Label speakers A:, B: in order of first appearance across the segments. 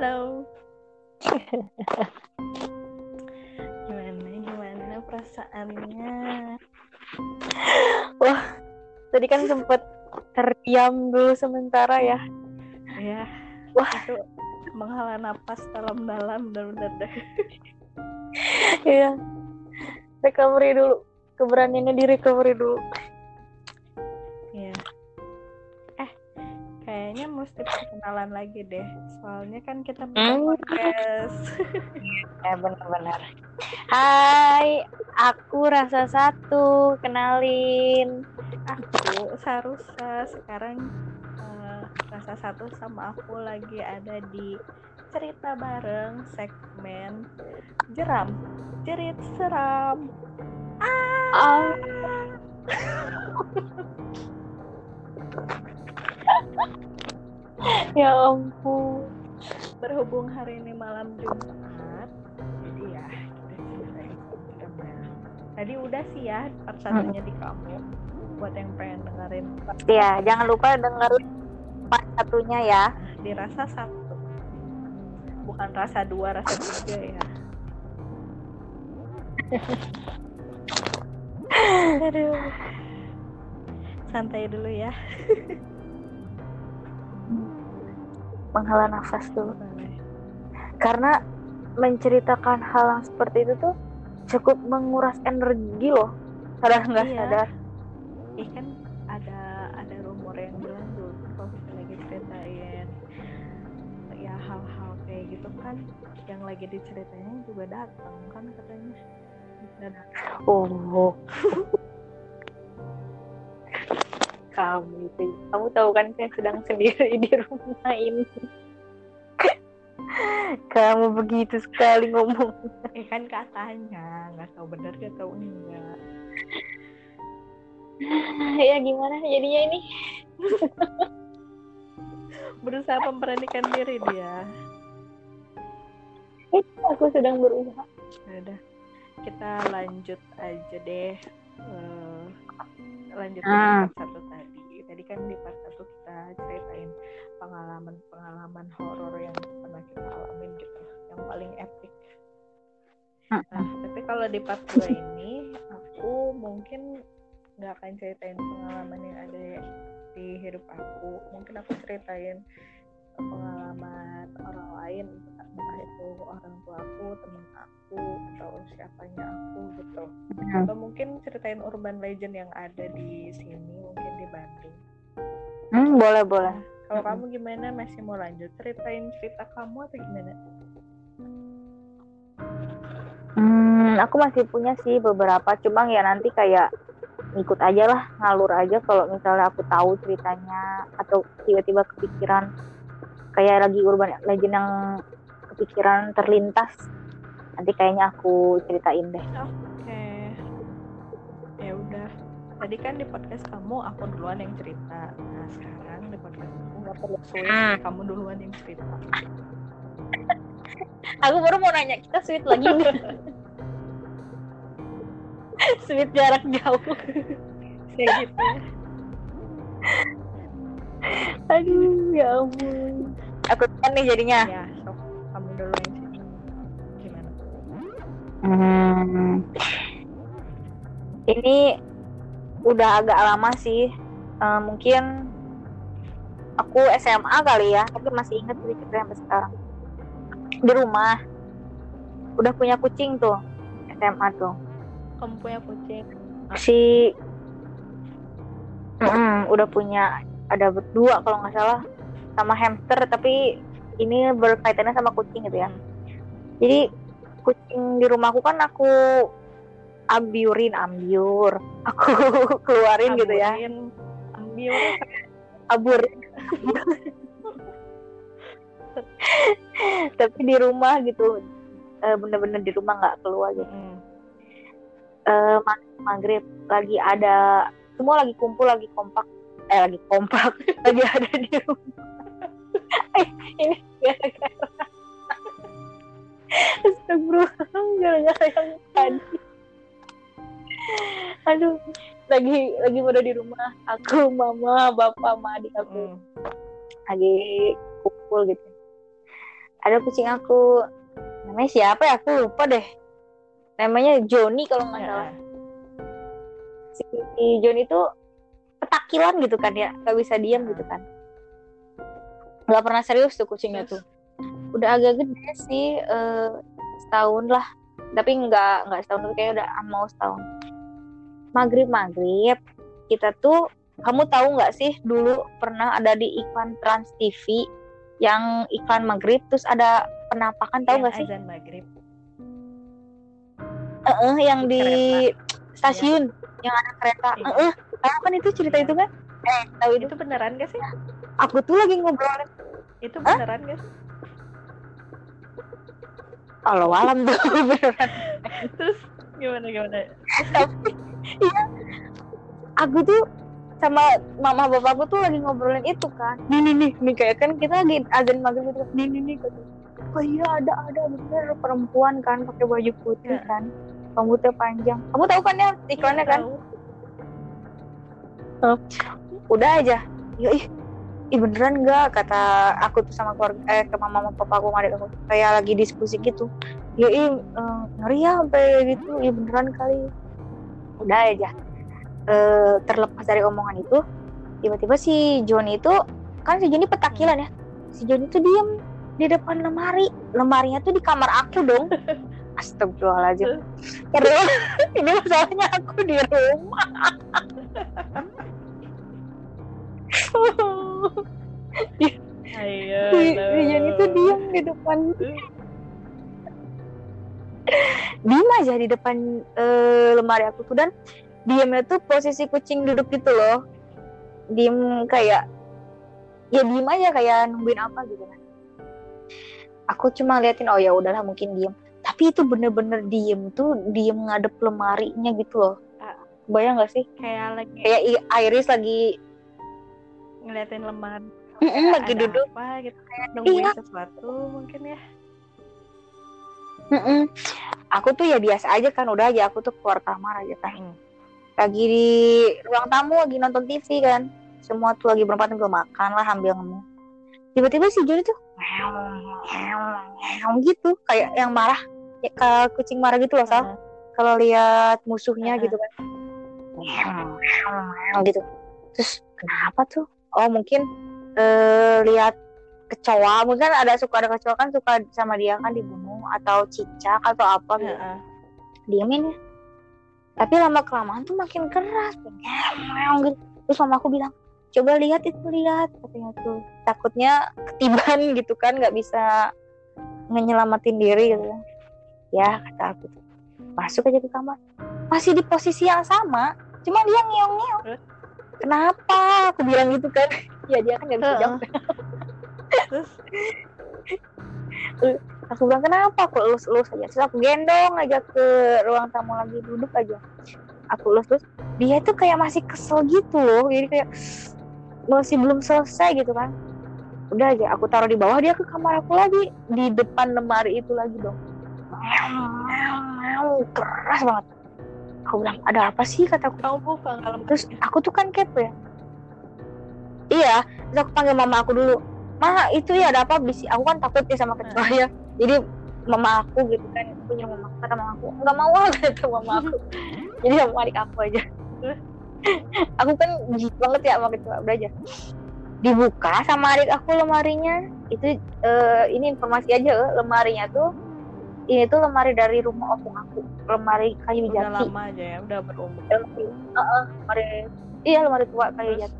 A: Halo. gimana gimana perasaannya?
B: Wah, tadi kan sempet terdiam dulu sementara ya.
A: Ya.
B: Wah.
A: Itu menghela napas dalam-dalam benar-benar deh.
B: Iya. Recovery dulu. Keberaniannya di recovery dulu.
A: Mesti perkenalan lagi deh. Soalnya kan kita punya
B: Hmm.
A: podcast.
B: Ya benar-benar. Hai, aku rasa satu. Kenalin.
A: aku Sarusa sekarang eh, rasa satu sama aku lagi ada di cerita bareng segmen jeram jerit seram
B: Ah. ya ampun.
A: berhubung hari ini malam Jumat jadi ya kita ceritain tadi udah sih ya part satunya di kamu. Buat yang pengen dengerin.
B: Ya, jangan lupa dengerin part satunya ya.
A: dirasa satu. Bukan rasa dua rasa tiga ya. Aduh. Santai dulu ya
B: Menghela nafas dulu. Karena menceritakan hal yang seperti itu tuh cukup menguras energi loh. Sadar nggak
A: Iya.
B: sadar.
A: Ih kan ada ada rumor yang bilang tuh kalau kita lagi ceritain ya hal-hal kayak gitu kan yang lagi diceritain juga datang kan katanya dan
B: Oh. kamu itu, kamu tahu kan saya sedang sendiri di rumah ini. kamu begitu sekali ngomong.
A: eh kan katanya nggak tahu benar nggak tahu enggak
B: ya gimana jadinya ini?
A: berusaha memberanikan diri dia
B: Aku sedang berusaha.
A: Ya udah kita lanjut aja deh Eh, lanjut
B: Ah.
A: ke part satu tadi tadi kan di part satu kita ceritain pengalaman-pengalaman horor yang pernah kita alamin gitu yang paling epic
B: Hmm.
A: nah tapi kalau di part 2 ini aku mungkin nggak akan ceritain pengalaman yang ada di hidup aku mungkin aku ceritain pengalaman orang lain entah itu orang tua aku temen aku atau siapanya aku gitu.
B: Hmm.
A: atau mungkin ceritain urban legend yang ada di sini mungkin di Bandung.
B: Hmm, boleh boleh.
A: kalau kamu gimana? Masih mau lanjut ceritain cerita kamu atau gimana?
B: Hmm, aku masih punya sih beberapa, cuma ya nanti kayak ikut aja lah, ngalur aja kalau misalnya aku tahu ceritanya atau tiba-tiba kepikiran kayak lagi urban legend yang kepikiran terlintas. Nanti kayaknya aku ceritain deh.
A: oke ya udah tadi kan di podcast kamu aku duluan yang cerita nah sekarang di podcast aku nggak perlu sulit
B: Hmm.
A: kamu duluan yang cerita
B: Aku baru mau nanya, kita sweet lagi nih. sweet jarak jauh.
A: kayak gitu
B: Aduh, ya ampun. Aku kan nih jadinya.
A: ya sok kamu dulu yang gimana
B: Hmm. Ini udah agak lama sih. Eh, mungkin aku SMA kali ya, tapi masih inget cerita sampai sekarang. Di rumah udah punya kucing tuh SMA tuh.
A: kamu punya kucing
B: Si Mm, udah punya ada berdua kalau nggak salah sama hamster tapi ini berkaitannya sama kucing gitu ya. Jadi kucing di rumahku kan aku ambiurin, ambiur. Aku keluarin gitu ya.
A: Ambil
B: Abur. Tapi di rumah gitu. eh, bener-bener di rumah nggak keluar gitu.
A: Mm.
B: Eh, mag- maghrib lagi ada semua lagi kumpul lagi kompak eh lagi kompak lagi ada di rumah. Eh, ini gara-gara. Astagfirullah gara-gara yang tadi aduh lagi lagi pada di rumah. Aku mama bapak sama adik aku.
A: Mm.
B: lagi kumpul gitu. Ada kucing aku. Namanya siapa ya? Aku lupa deh. Namanya Joni kalau nggak salah. si Joni itu petakilan gitu kan ya nggak bisa diam gitu kan. Nggak pernah serius tuh kucingnya tuh. Udah agak gede sih eh, setahun lah. Tapi nggak nggak setahun tapi kayak udah mau setahun. Maghrib maghrib. Kita tuh kamu tahu nggak sih dulu pernah ada di iklan Trans TV yang iklan maghrib terus ada penampakan tahu nggak sih?
A: azan maghrib.
B: Eh, eh, yang di stasiun yang ada kereta. Eh, eh, tahu kan itu cerita itu kan eh tahu itu
A: itu beneran gak sih?
B: Aku tuh lagi ngobrolin
A: itu beneran gak sih
B: kalau malam tuh beneran.
A: Terus gimana gimana?
B: Iya. Aku tuh sama mama bapakku tuh lagi ngobrolin itu kan nih nih nih. Nih kayak kan kita lagi azan maghrib gitu. Nih nih nih. Kata oh iya ada ada. Bener perempuan kan pakai baju putih
A: Ya.
B: kan rambutnya panjang. Kamu tahu kan ya iklannya kan?
A: Tahu.
B: udah aja. Ya ih ih beneran nggak? Kata aku tuh sama keluarga eh ke mama sama papa aku adik aku. Kayak lagi diskusi gitu. Ya ih eh, ngeri ya sampai gitu. Ya beneran kali. Udah aja. Eh, terlepas dari omongan itu tiba-tiba si Joni itu kan si Joni petakilan ya. Si Joni tuh diem di depan lemari. Lemarinya tuh di kamar aku dong Astagfirullahaladzim. Karena ini masalahnya aku di rumah.
A: Ayo
B: Joni tuh diem di depan. Diem aja di depan eh, lemari aku tuh. Dan diemnya tuh posisi kucing duduk gitu loh. Diem kayak ya diem aja kayak nungguin apa gitu kan. Aku cuma liatin oh ya udahlah mungkin diem tapi itu bener-bener diem tuh diem ngadep lemarinya gitu loh.
A: Ah.
B: bayang gak sih?
A: Kayak lagi
B: kayak Iris lagi
A: ngeliatin lemari.
B: Mm-mm, lagi duduk.
A: apa gitu. Kayak nungguin
B: Iya.
A: sesuatu mungkin ya.
B: Mm-mm. aku tuh ya biasa aja kan udah aja aku tuh keluar kamar aja kan.
A: Mm.
B: lagi di ruang tamu lagi nonton TV kan. Semua tuh lagi berempat belum makan lah ambil ngemu. Tiba-tiba si Joni tuh meow gitu. Kayak yang marah ya, ke kucing marah gitu loh Sal. Kalau lihat musuhnya gitu kan. Gitu. Terus kenapa tuh? Oh mungkin eh, lihat kecoa. Mungkin ada suka ada kecoa kan suka sama dia kan dibunuh atau cicak atau apa gitu.
A: Ah.
B: diemin ya. Tapi lama kelamaan tuh makin keras. Gitu. terus mama aku bilang coba lihat itu lihat katanya tuh. Takutnya ketiban gitu kan nggak bisa ngenyelamatin diri gitu kan ya kata aku tuh. Masuk aja ke kamar. Masih di posisi yang sama cuma dia ngeong ngeong kenapa? Aku bilang gitu kan. Ya dia kan nggak bisa jawab.
A: Terus?
B: Aku bilang kenapa aku elus elus aja? Terus aku gendong aja ke ruang tamu lagi duduk aja. Aku elus terus dia tuh kayak masih kesel gitu loh. Jadi kayak masih belum selesai gitu kan. Udah aja aku taruh di bawah dia ke kamar aku lagi. Di depan lemari itu lagi dong keras banget. Aku bilang ada apa sih? kataku
A: kamu buka kalau
B: terus aku tuh kan kepo ya. Iya terus aku panggil mama aku dulu. Ma itu ya ada apa? Bisi aku kan takut ya sama kecoa ya jadi mama aku gitu kan aku nyuruh mama aku, kata mama aku nggak mau ah kata mama aku. Jadi sama adik aku aja. Aku kan jijik banget ya sama kecoa udah aja. Dibuka sama adik aku lemarinya. Itu eh, ini informasi aja eh, lemarinya tuh ini tuh lemari dari rumah opung aku. Lemari kayu
A: udah
B: jati.
A: lama aja ya udah berumur.
B: Lemari Heeh, lemari iya lemari tua kayu
A: Terus?
B: jati.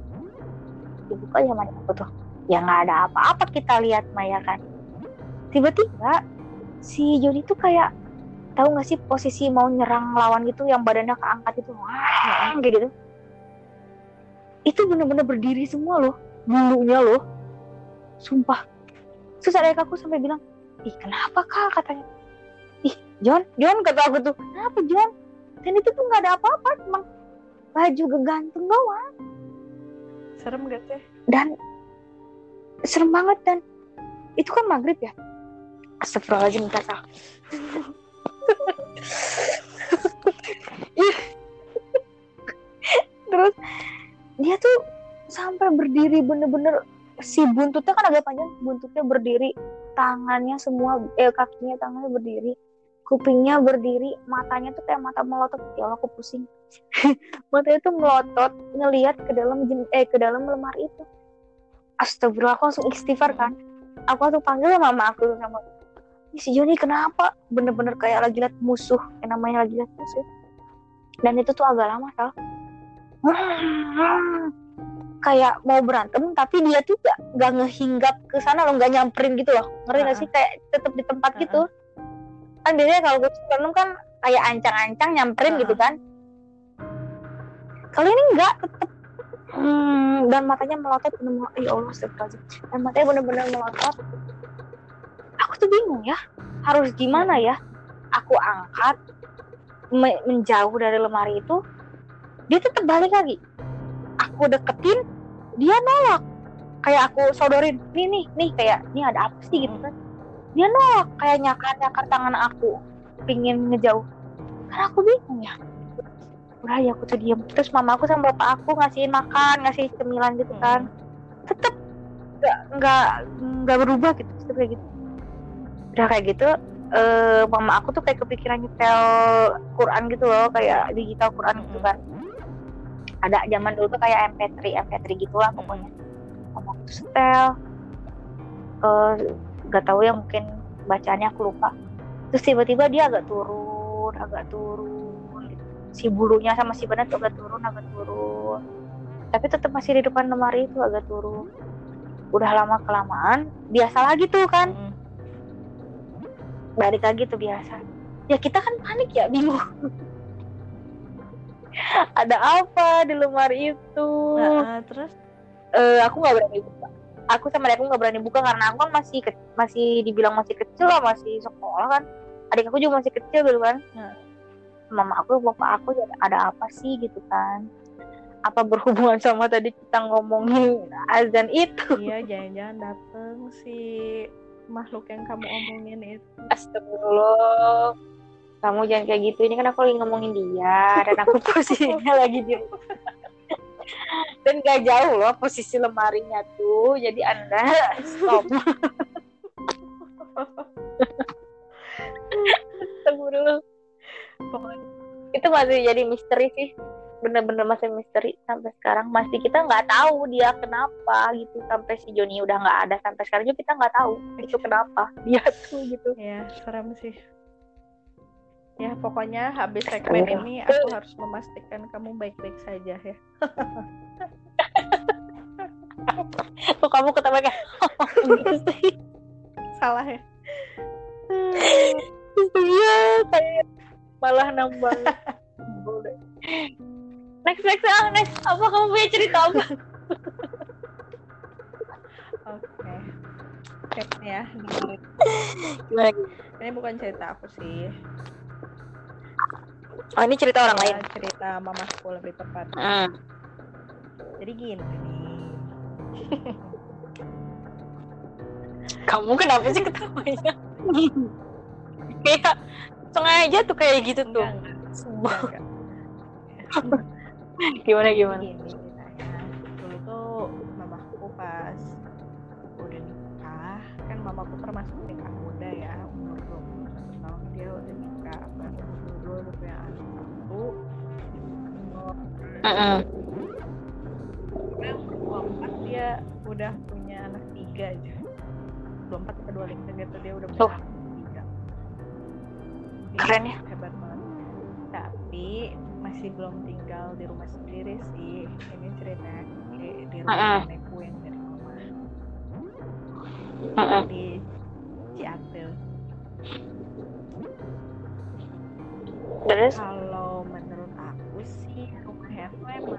B: Dibuka ya sama adik aku tuh. Ya nggak ada apa-apa kita lihat Maya kan. Tiba-tiba si Joni tuh kayak tahu nggak sih posisi mau nyerang lawan gitu yang badannya keangkat itu wah kayak gitu. Itu bener-bener berdiri semua loh bulunya loh. Sumpah. Terus adik aku sampai bilang ih kenapa kak? katanya John John kata aku tuh. Kenapa John? Dan itu tuh nggak ada apa-apa emang baju gegantung doang.
A: Serem gak sih?
B: Dan serem banget dan itu kan maghrib ya? Astagfirullahaladzim minta salah terus dia tuh sampai berdiri bener-bener si buntutnya kan agak panjang buntutnya berdiri tangannya semua eh kakinya tangannya berdiri kupingnya berdiri matanya tuh kayak mata melotot. Ya Allah aku pusing. Matanya tuh melotot ngelihat ke dalam eh ke dalam lemari itu. Astagfirullah aku langsung istighfar kan. Aku tuh panggil mama aku sama ini si Joni kenapa? Bener-bener kayak lagi liat musuh yang namanya lagi liat musuh. Dan itu tuh agak lama tau. Kayak mau berantem tapi dia tuh gak, gak ngehinggap ke sana loh gak nyamperin gitu loh. Ngerti uh -huh. gak sih kayak tetap di tempat uh -huh. gitu kan biasanya kalau gue berantem kan kayak ancang-ancang nyamperin uh gitu kan. Kalau ini enggak tetap hmm, dan matanya melotot bener-bener ya Allah dan matanya bener-bener melotot. Aku tuh bingung ya harus gimana ya? Aku angkat me menjauh dari lemari itu dia tetap balik lagi. Aku deketin dia nolak. Kayak aku sodorin nih nih nih kayak ini ada apa sih? gitu kan dia nolak kayak nyakar nyakar tangan aku. Pingin ngejauh. Karena aku bingung ya. Udah ya aku tuh diem. Terus mama aku sama bapak aku ngasihin makan ngasih cemilan gitu kan. Tetep nggak nggak nggak berubah gitu tetep kayak gitu. Udah kayak gitu uh, mama aku tuh kayak kepikiran nyetel Quran gitu loh kayak digital Quran gitu kan. Ada zaman dulu tuh kayak MP3 MP3 gitulah pokoknya. Mama aku tuh setel uh, nggak tahu ya mungkin bacaannya aku lupa. Terus tiba-tiba dia agak turun agak turun. Gitu. si bulunya sama si benar tuh agak turun agak turun. Tapi tetap masih di depan lemari itu agak turun. Udah lama kelamaan biasa lagi tuh kan. Mm balik lagi tuh biasa. Ya kita kan panik ya bingung. Ada apa di lemari itu?
A: Nah, uh, terus?
B: Uh, aku nggak berani buka aku sama aku nggak berani buka karena aku kan masih ke, masih dibilang masih kecil lah masih sekolah kan. Adik aku juga masih kecil gitu kan. Nah. mama aku bapak aku ya ada apa sih gitu kan. Apa berhubungan sama tadi kita ngomongin azan itu?
A: Iya jangan-jangan dateng si makhluk yang kamu omongin itu.
B: Astagfirullah. Kamu jangan kayak gitu. Ini kan aku lagi ngomongin dia dan aku posisinya lagi di dan gak jauh loh posisi lemarinya tuh. Jadi anda stop. Pokoknya itu masih jadi misteri sih. Bener-bener masih misteri sampai sekarang. Masih kita nggak tahu dia kenapa gitu. Sampai si Joni udah nggak ada. Sampai sekarang juga kita nggak tahu itu kenapa dia tuh gitu.
A: Ya serem sih ya pokoknya habis segmen ini aku harus memastikan kamu baik-baik saja ya.
B: Kok kamu ketawa kayak
A: salah ya?
B: Iya kayak malah nambah. Next next ah next. Apa kamu punya cerita apa?
A: Oke. Okay. ya ini bukan cerita aku sih
B: oh ini cerita orang lain.
A: Cerita mamaku lebih tepat.
B: Hmm.
A: jadi gini.
B: Kamu kenapa sih ketawanya? Kayak sengaja tuh kayak gitu tuh. Enggak, enggak, enggak. gimana gimana?
A: Gini dulu tuh mamaku pas udah nikah kan mamaku termasuk uh -uh. dia udah punya anak tiga aja dua empat ke dua lima gitu dia udah punya anak tiga.
B: Keren ya.
A: hebat banget. Tapi masih belum tinggal di rumah sendiri sih. Ini cerita di, di rumah uh -uh. nenekku yang dari mama uh -uh. di Ciatel
B: terus?
A: Kalau sih Eva emang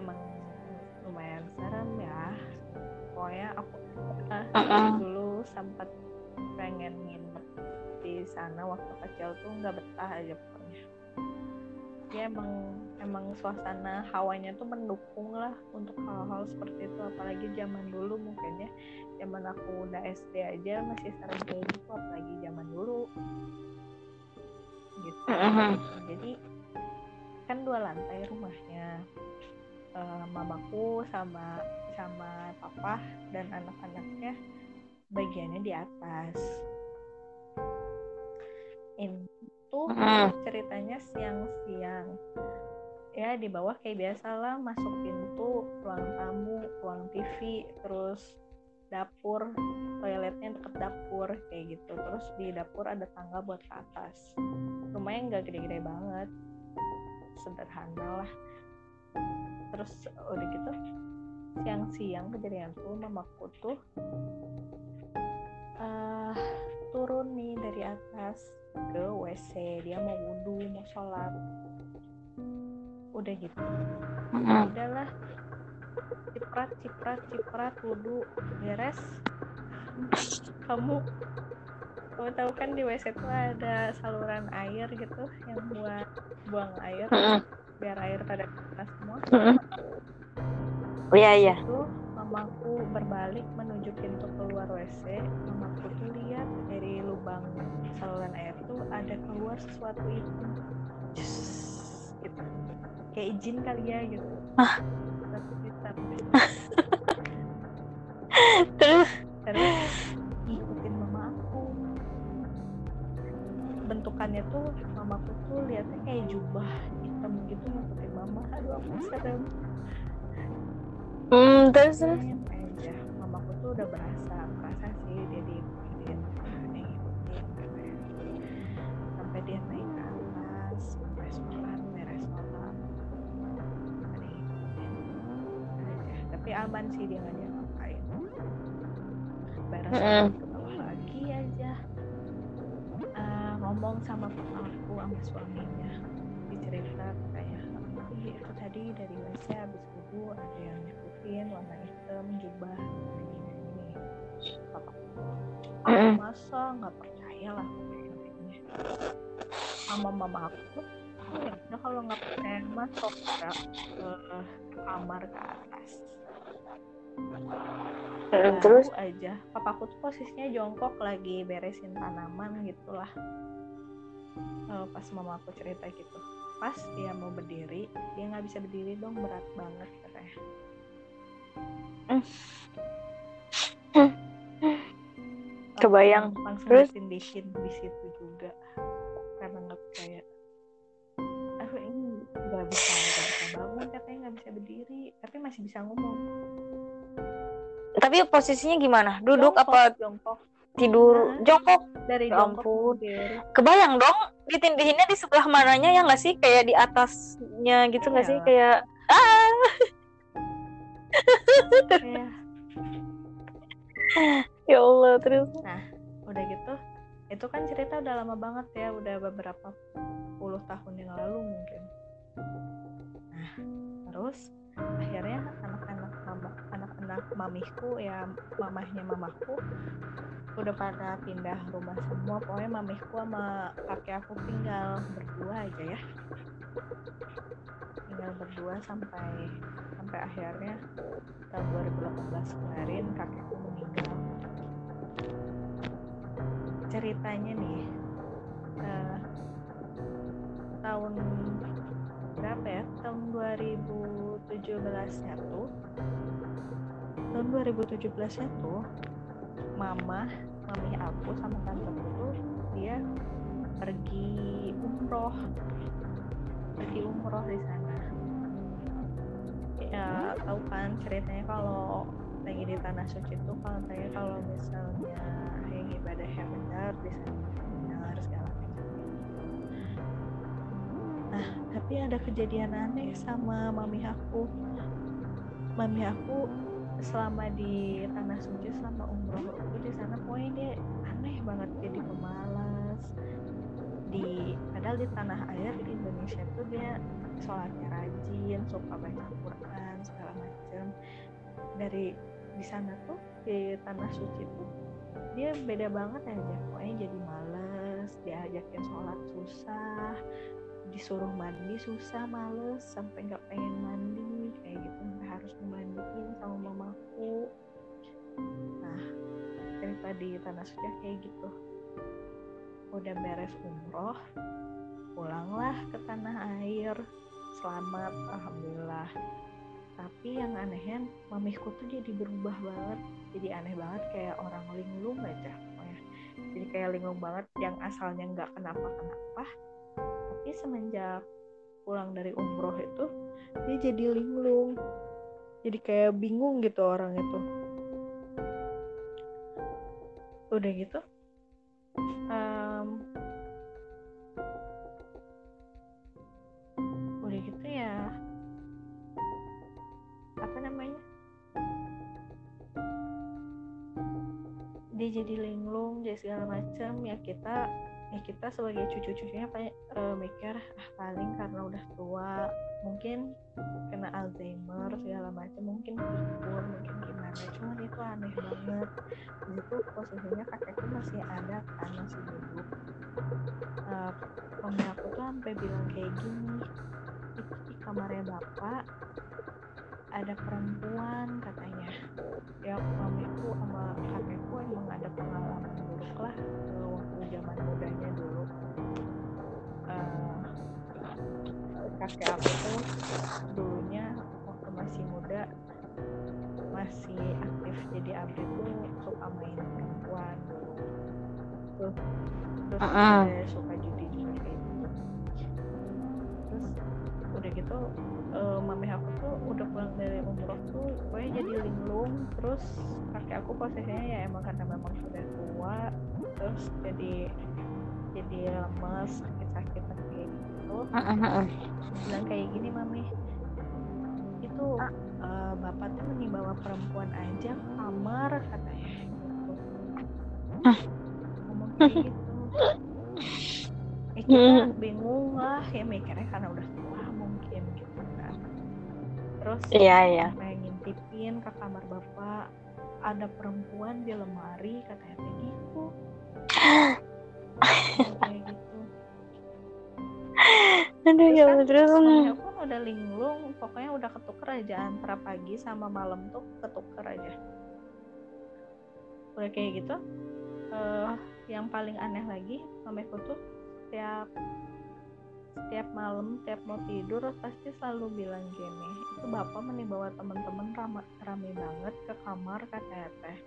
A: emang lumayan serem ya. Pokoknya aku uh, uh -uh. dulu sempat pengen nginep di sana waktu kecil tuh nggak betah aja pokoknya. Ya emang emang suasana hawanya tuh mendukung lah untuk hal-hal seperti itu. Apalagi zaman dulu mungkin ya. Zaman aku udah SD aja masih sering kayak gitu apalagi zaman dulu. Gitu. Uh-huh. jadi kan dua lantai rumahnya. Uh, mamaku sama sama papa dan anak-anaknya bagiannya di atas.
B: Mm.
A: ceritanya siang-siang. Ya di bawah kayak biasa lah masuk pintu ruang tamu ruang TV terus dapur toiletnya deket dapur kayak gitu. Terus di dapur ada tangga buat ke atas. Rumahnya nggak gede-gede banget sederhana lah. Terus udah gitu siang-siang kejadian tuh mamaku tuh eh turun nih dari atas ke WC dia mau wudhu mau sholat. Udah gitu.
B: Mm.
A: udahlah. Ciprat ciprat ciprat wudhu beres. Kamu kamu tahu kan di WC itu ada saluran air gitu yang buat buang air biar air pada kita semua.
B: Oh iya iya.
A: itu mamaku berbalik menuju pintu keluar WC mamaku tuh lihat dari lubang saluran air tuh ada keluar sesuatu itu. Gitu. Kayak izin kali ya gitu.
B: Ah.
A: Tapi- tapi
B: Terus?
A: Terus bentukannya tuh mamaku tuh liatnya kayak jubah hitam gitu ngikutin mama. Aduh aku serem
B: hmm, terus
A: aja. Mamaku tuh udah berasa berasa sih dia ngikutin sampai dia naik ke atas sampai sholat beres sholat tapi aman sih dia nggak ngapain beres
B: Mm-mm.
A: Sama suaminya. Dicerita kayak "Ih, itu tadi dari WC habis wudhu ada yang ngikutin warna hitam jubah ini ini papa masa nggak percaya lah sama mama aku "Oh, ya udah kalau nggak percaya masuk ke ke kamar ke atas.
B: Terus?
A: aja papaku tuh posisinya jongkok lagi beresin tanaman gitulah Eh, pas mama aku cerita gitu pas dia mau berdiri dia nggak bisa berdiri dong berat banget katanya Aku
B: Kebayang.
A: langsung
B: Terus?
A: ditindihin di situ juga karena nggak percaya aku ini nggak bisa nggak bisa bangun katanya nggak bisa berdiri tapi masih bisa ngomong
B: tapi posisinya gimana? Duduk
A: Jongkok,
B: apa
A: jongkok
B: tidur?
A: Nah.
B: Jongkok.
A: dari
B: Ya
A: jongkok
B: ampun.
A: berdiri
B: Kebayang dong ditindihinnya di sebelah mananya ya nggak sih? Kayak di atasnya gitu nggak sih?
A: Iya.
B: Kayak ah
A: Iya.
B: ya Allah terus.
A: udah gitu itu kan cerita udah lama banget ya udah beberapa puluh tahun yang lalu mungkin mamiku ya mamahnya mamaku udah pada pindah rumah semua. Pokoknya mamiku sama kakek aku tinggal berdua aja ya. Tinggal berdua sampai sampai akhirnya tahun 2018 kemarin kakekku meninggal. Ceritanya nih eh, tahun berapa ya? Tahun 2017 nya tuh tahun 2017 nya tuh mama mami aku sama tanteku tuh dia pergi umroh. Pergi umroh di sana. Ya tahu kan ceritanya kalau lagi di tanah suci itu kalau saya kalau misalnya yang ibadahnya benar di sana benar segala macam nah tapi ada kejadian aneh sama mami aku. Mami aku selama di tanah suci selama umroh itu di sana pokoknya dia aneh banget. Jadi pemalas. Di padahal di tanah air di Indonesia tuh dia sholatnya rajin suka baca Quran segala macam dari di sana tuh di tanah suci tuh dia beda banget aja pokoknya jadi males diajakin sholat susah disuruh mandi susah males sampai nggak pengen mandi harus sama mamaku. Nah cerita di tanah suci kayak gitu. Udah beres umroh pulanglah ke tanah air. Selamat alhamdulillah. Tapi yang anehnya mamiku tuh jadi berubah banget. Jadi aneh banget kayak orang linglung aja jadi kayak linglung banget yang asalnya nggak kenapa-kenapa. Tapi semenjak pulang dari umroh itu dia jadi linglung jadi kayak bingung gitu orang itu. Udah gitu. Um, udah gitu ya. Apa namanya? Dia jadi linglung jadi segala macam ya kita ya kita sebagai cucu-cucunya uh, mikir ah paling karena udah tua mungkin kena Alzheimer segala macam mungkin pikir mungkin gimana. Cuman itu aneh banget. Itu posisinya kakekku masih ada kan masih hidup uh, aku tuh sampai bilang kayak gini itu di kamarnya bapak ada perempuan katanya. Ya mamiku sama kakekku emang ada pengalaman buruk lah waktu zaman mudanya dulu. Uh, kakek aku tuh dulunya waktu masih muda masih aktif jadi abdi tuh suka main perempuan. Tuh terus uh -uh. suka judi juga kayak gitu. Terus udah gitu uh, mami aku tuh udah pulang dari umroh tuh pokoknya jadi linglung. Terus kakek aku posisinya ya emang karena memang sudah tua terus jadi jadi lemes gitu. Uh, uh, uh. bilang kayak gini mami itu uh, bapak tuh nih bawa perempuan aja kamar katanya. Gitu ngomong kayak gitu. Eh kita bingung lah ya mikirnya karena udah tua mungkin gitu kan. Terus
B: iya iya.
A: kayak ngintipin ke kamar bapak ada perempuan di lemari katanya. Kayak gitu. Kayak gitu
B: aduh ya terus
A: kan pun udah linglung pokoknya udah ketuker aja antara pagi sama malam tuh ketuker aja. Udah kayak gitu uh, yang paling aneh lagi mamiku tuh setiap setiap malam tiap mau tidur pasti selalu bilang gini itu bapak meni bawa teman-teman rame, rame banget ke kamar katanya teh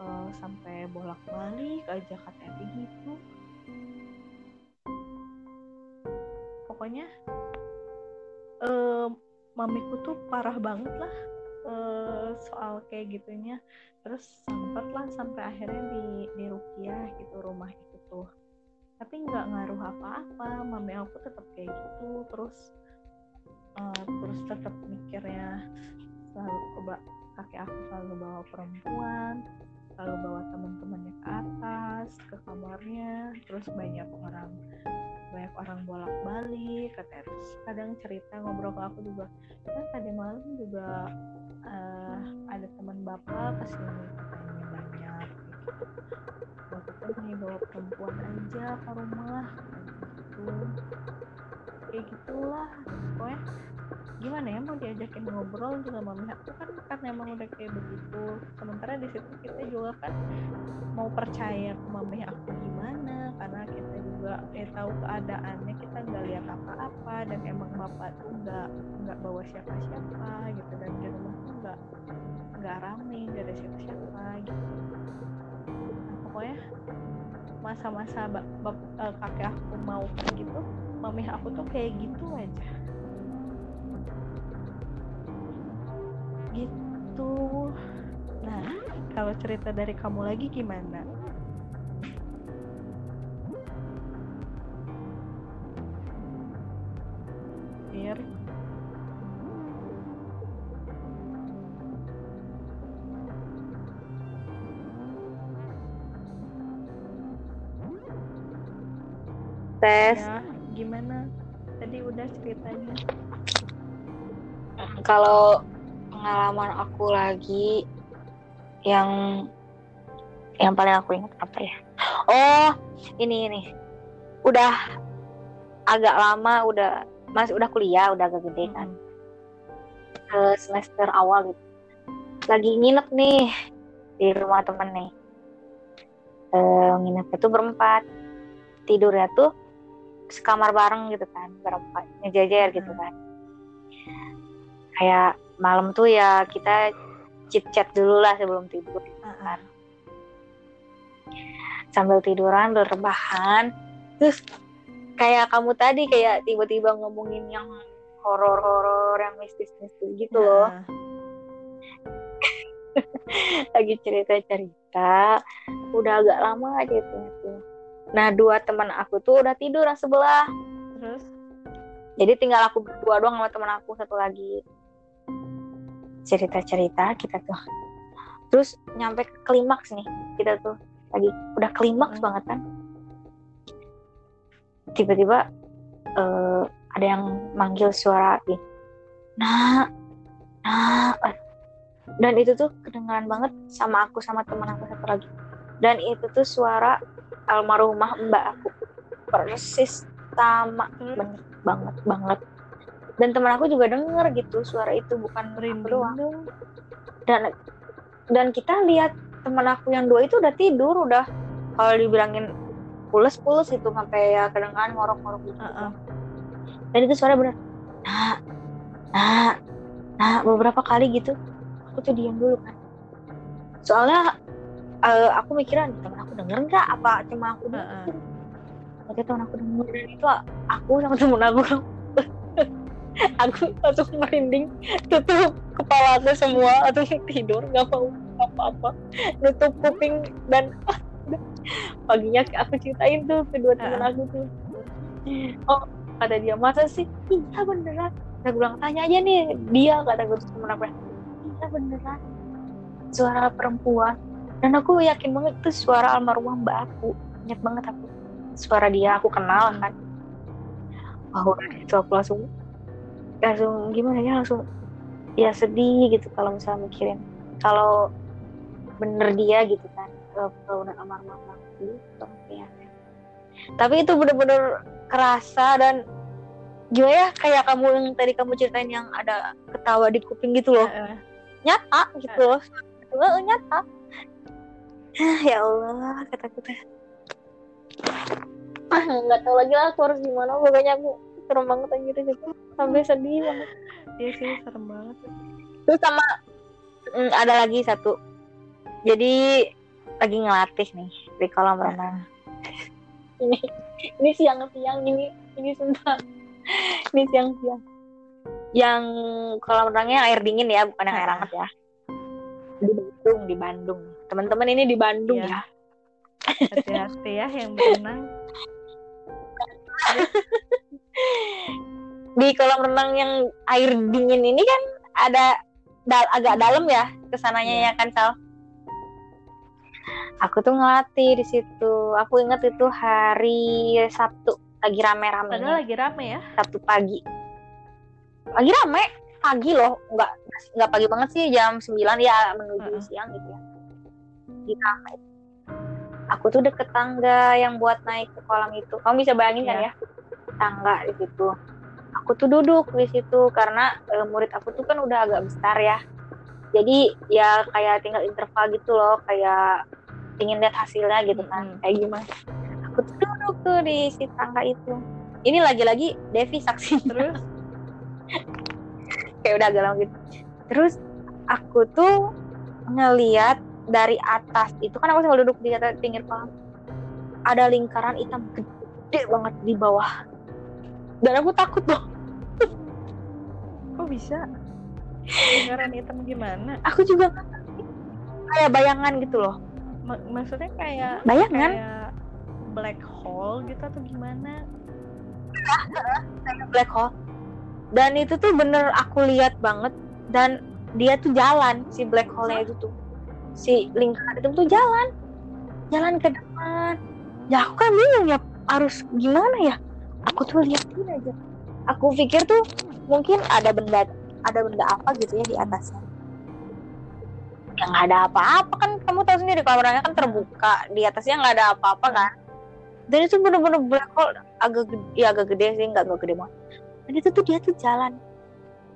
A: uh, sampai bolak balik aja katanya gitu pokoknya uh, mamiku tuh parah banget lah uh, soal kayak gitunya. Terus sempet lah sampai akhirnya di di Rukiah gitu rumah itu tuh. Tapi nggak ngaruh apa-apa mami aku tetap kayak gitu. Terus uh, terus tetap mikirnya selalu coba kakek aku selalu bawa perempuan selalu bawa teman-temannya ke atas ke kamarnya terus banyak orang banyak orang bolak-balik katanya terus kadang cerita ngobrol ke aku juga kan tadi malam juga uh, ada teman bapak ke sini katanya banyak. Gitu itu nih bawa perempuan aja ke rumah gitu. Kayak gitulah pokoknya gimana ya mau diajakin ngobrol juga mami aku kan kan emang udah kayak begitu. Sementara di situ kita juga kan mau percaya ke mami aku gimana karena kita juga ya tahu keadaannya kita nggak lihat apa-apa dan emang bapak tuh nggak nggak bawa siapa-siapa gitu dan di rumah tuh nggak nggak rame nggak ada siapa-siapa gitu. Nah, pokoknya masa-masa uh, kakek aku mau gitu mami aku tuh kayak gitu aja gitu. Nah kalau cerita dari kamu lagi gimana? Ir
B: tes.
A: Ya, gimana? Tadi udah ceritanya.
B: Kalau pengalaman aku lagi yang yang paling aku ingat apa ya? Oh ini ini. Udah agak lama udah masih udah kuliah udah agak gede kan. Uh, semester awal gitu. Lagi nginep nih di rumah temen nih. Uh, nginep itu berempat. Tidurnya tuh sekamar bareng gitu kan berempat ngejajar gitu kan. Kayak malam tuh ya kita chit chat dulu lah sebelum tidur.
A: Uh-uh.
B: sambil tiduran rebahan terus kayak kamu tadi kayak tiba-tiba ngomongin yang horor-horor yang mistis-mistis gitu loh.
A: Nah,
B: lagi cerita-cerita udah agak lama aja itu. Nah dua teman aku tuh udah tidur yang sebelah.
A: Terus?
B: Jadi tinggal aku berdua doang sama teman aku satu lagi cerita-cerita kita tuh. Terus nyampe ke klimaks nih kita tuh. Lagi udah klimaks
A: Hmm.
B: banget kan. Tiba-tiba eh, ada yang manggil suara ih nah nah dan itu tuh kedengaran banget sama aku sama teman aku satu lagi. Dan itu tuh suara almarhumah mbak aku. Persis sama.
A: Terus
B: bener banget banget dan teman aku juga denger gitu suara itu bukan
A: merinding
B: doang. dan dan kita lihat teman aku yang dua itu udah tidur udah kalau dibilangin pules pules itu sampai ya kedengaran ngorok-ngorok gitu.
A: Uh-uh.
B: dan itu suara bener nah nah nah beberapa kali gitu aku tuh diam dulu kan. Soalnya eh, aku mikiran teman aku denger nggak apa cuma aku denger
A: Uh-uh.
B: Oke teman aku denger dan itu aku sama temen aku aku langsung merinding. Tutup kepala aku semua. Atau tidur nggak mau apa-apa. Nutup kuping dan paginya aku ceritain tuh kedua temen
A: Ah.
B: aku tuh. Oh kata dia masa sih? Iya beneran. Saya bilang tanya aja nih dia kata gue tuh temen aku. Iya beneran. Suara perempuan. Dan aku yakin banget itu suara almarhumah mbak aku. Ingat banget aku. Suara dia aku kenal kan. Udah itu aku langsung langsung gimana ya langsung ya sedih gitu kalau misalnya mikirin. Kalau bener dia gitu kan almarhumah mbak aku gitu ya. Tapi itu bener-bener kerasa dan gimana ya kayak kamu yang tadi kamu ceritain yang ada ketawa di kuping gitu loh. Nyata gitu loh. Heeh, nyata. Ya Allah kata-kata ah nggak tahu lagi lah aku harus gimana. Pokoknya aku serem banget anjir itu. Sampai sedih banget.
A: Iya sih serem banget.
B: Terus sama mm, ada lagi satu. Jadi lagi ngelatih nih di kolam renang. Ini ini siang-siang ini ini sumpah. Ini siang-siang. Yang kolam renangnya air dingin ya bukan yang air
A: Ah.
B: hangat ya. Di Bandung di Bandung. Teman-teman ini di Bandung
A: Iya.
B: ya.
A: Hati-hati ya yang berenang
B: di kolam renang yang air dingin ini kan ada dal- agak dalam ya ke sananya
A: Iya.
B: ya kan Sal? Aku tuh ngelatih di situ. Aku inget itu hari Sabtu lagi rame-rame.
A: Padahal lagi rame ya.
B: Sabtu pagi. Lagi rame? Pagi loh. Nggak nggak pagi banget sih jam 9 ya menuju
A: Heeh.
B: siang gitu ya. Di rame. Aku tuh deket tangga yang buat naik ke kolam itu. Kamu bisa bayangin kan
A: Iya.
B: ya tangga di situ. Aku tuh duduk di situ karena eh, murid aku tuh kan udah agak besar ya. Jadi ya kayak tinggal interval gitu loh kayak ingin lihat hasilnya gitu kan.
A: Mm-mm.
B: kayak gimana? Aku tuh duduk tuh di si tangga itu. Ini lagi-lagi Devi saksi.
A: Terus?
B: Kayak udah agak lama gitu. Terus aku tuh ngeliat dari atas itu kan aku sambil duduk di atas pinggir kolam. Ada lingkaran hitam gede banget di bawah dan aku takut loh.
A: Kok bisa? Lingkaran hitam gimana?
B: Aku juga kayak bayangan gitu loh.
A: Ma- maksudnya kayak
B: bayangan?
A: kayak black hole gitu atau gimana?
B: Kayak black hole. Dan itu tuh bener aku lihat banget. Dan dia tuh jalan si black hole-nya itu tuh. Si lingkaran itu tuh jalan. Jalan ke depan. Ya aku kan bingung ya harus gimana ya aku tuh liatin aja. Aku pikir tuh mungkin ada benda ada benda apa gitu ya di atasnya. Yang nggak ada apa-apa kan kamu tahu sendiri kalau orangnya kan terbuka di atasnya nggak ada apa-apa kan. Dan itu bener-bener black hole agak gede, ya agak gede sih nggak nggak gede banget. Dan itu tuh dia tuh jalan.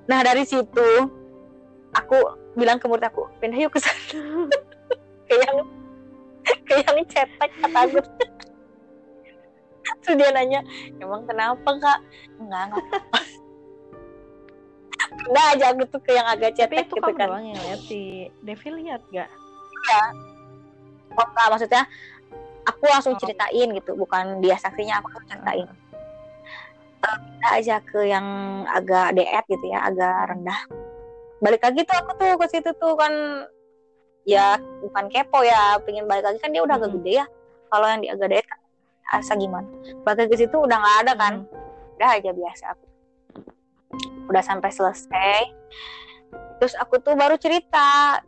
B: Nah dari situ aku bilang ke murid aku pindah yuk ke sana. Ke yang ke kata aku terus dia nanya emang kenapa kak enggak enggak apa-apa." Nggak aja gitu ke yang agak
A: Tapi
B: cetek
A: itu
B: gitu
A: kamu
B: kan.
A: doang yang lihat si Devi lihat gak?
B: Oh, enggak, maksudnya aku langsung
A: Oh.
B: ceritain gitu, bukan dia saksinya aku langsung ceritain. Kita aja ke yang agak deet gitu ya, agak rendah. Balik lagi tuh aku tuh ke situ tuh kan ya bukan kepo ya, pengen balik lagi kan dia udah agak gede ya. Kalau yang di agak deet kan asa gimana? Balik ke situ udah nggak ada kan, udah aja biasa aku. Udah sampai selesai. Terus aku tuh baru cerita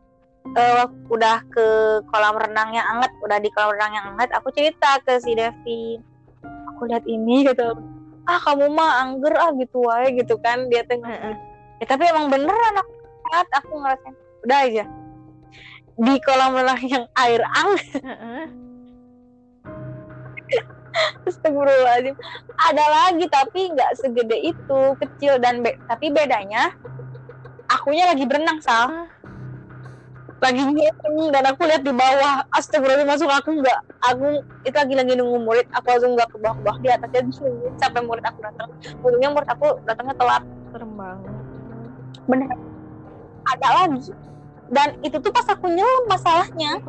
B: eh, udah ke kolam renang yang anget, udah di kolam renang yang anget, aku cerita ke si Devi. Aku lihat ini gitu. Ah kamu mah angger ah gitu wae gitu kan dia tuh. Ya, tapi emang beneran aku lihat, aku ngerasain. Udah aja. Di kolam renang yang air anget. Astagfirullahaladzim. Ada lagi tapi nggak segede itu, kecil dan be- tapi bedanya akunya lagi berenang sal. Lagi ngitung dan aku lihat di bawah. Astagfirullahaladzim masuk aku nggak. Aku itu lagi lagi nunggu murid. Aku langsung nggak ke bawah-bawah di atasnya sampai murid aku datang. Untungnya murid aku datangnya telat.
A: Serem banget.
B: Bener. Ada lagi. Dan itu tuh pas aku nyelam masalahnya.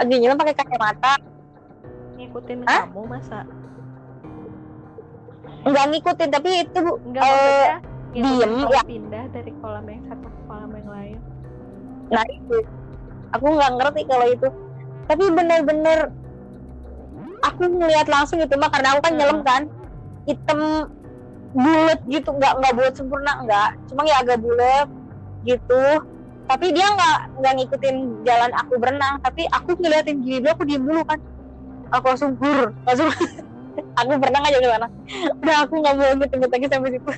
B: Lagi nyelam pakai kacamata.
A: Ngikutin
B: Hah?
A: Kamu masa?
B: Nggak ngikutin tapi itu
A: Enggak
B: Eh,
A: maksudnya
B: diem, ya.
A: pindah dari kolam yang satu ke kolam yang lain.
B: Nah itu, aku nggak ngerti kalau itu. Tapi bener-bener aku ngelihat langsung gitu mah karena aku kan
A: Hmm.
B: nyelam kan, hitam bulat gitu, nggak nggak bulat sempurna nggak, cuma ya agak bulat gitu. Tapi dia nggak nggak ngikutin jalan aku berenang, tapi aku ngeliatin gini dulu, aku diem dulu kan. Aku langsung hur, langsung aku berenang aja gimana. Udah aku nggak mau ngikut lagi sampai situ.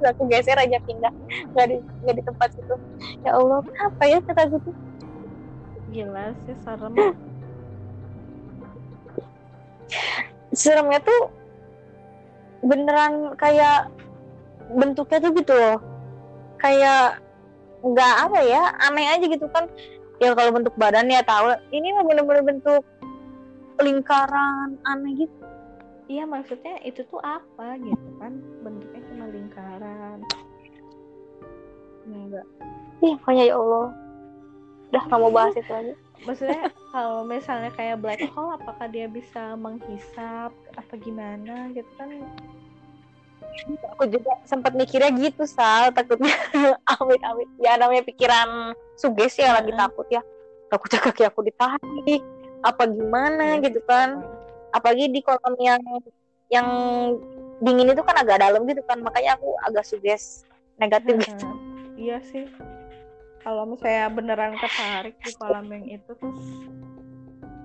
B: Terus aku geser aja pindah, nggak di nggak di tempat situ. Ya Allah, apa ya kata gue tuh?
A: Gila sih serem.
B: seremnya tuh beneran kayak bentuknya tuh gitu loh kayak nggak apa ya aneh aja gitu kan ya kalau bentuk badan ya tahu ini mah bener-bener bentuk lingkaran aneh gitu
A: Iya maksudnya itu tuh apa gitu kan bentuknya cuma lingkaran. Enggak.
B: ih pokoknya ya Allah udah mau bahas itu lagi
A: Maksudnya kalau misalnya kayak black hole apakah dia bisa menghisap apa gimana gitu kan?
B: aku juga sempat mikirnya gitu sal takutnya amit amit ya namanya pikiran suges ya lagi
A: Heeh.
B: takut ya takutnya kaki aku ditarik apa gimana
A: Iya
B: gitu kan apalagi di kolam yang yang dingin itu kan agak dalam gitu kan makanya aku agak suges negatif gitu.
A: Heeh. Iya sih. Kalau misalnya beneran ketarik di kolam yang itu terus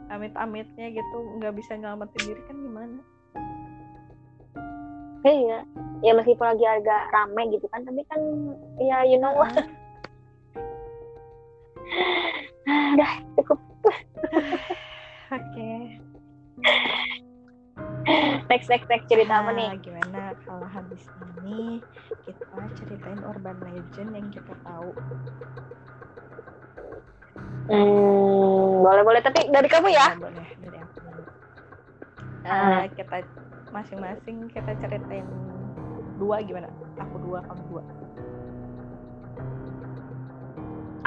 A: amit-amitnya gitu nggak bisa nyelamatin diri kan gimana?
B: iya ya meskipun lagi agak rame gitu kan tapi kan ya you know lah udah cukup
A: Oke.
B: next next next cerita apa nih
A: Nah, gimana kalau habis ini kita ceritain urban legend yang kita tahu.
B: hmm, boleh boleh tapi dari kamu ya
A: Nah, boleh dari aku. Eh, kita masing-masing kita ceritain dua gimana? Aku dua, kamu dua.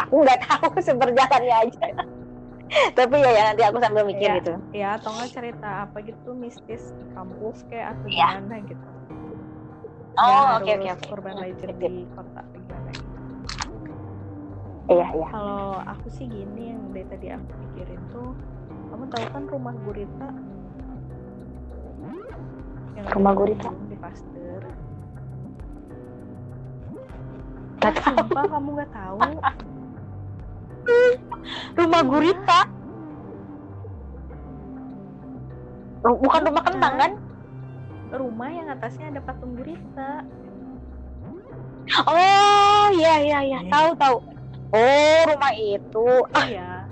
B: aku nggak tahu seberjalannya aja tapi ya, ya nanti aku sambil mikir
A: Iya.
B: gitu
A: Ya, atau nggak cerita apa gitu mistis di kampus kayak atau
B: Iya.
A: gimana gitu.
B: oh oke oke oke
A: Urban legend
B: Sip.
A: di kota gimana gitu.
B: iya iya
A: Kalau aku sih gini yang dari tadi aku pikirin tuh, kamu tahu kan rumah gurita? Yang
B: Rumah gurita?
A: Di Pasteur. Sumpah kamu nggak tahu?
B: rumah gurita. Bukan rumah kentang kan?
A: Rumah yang atasnya ada patung gurita.
B: oh iya iya iya.
A: Iya.
B: tahu tahu. Oh rumah itu.
A: Iya.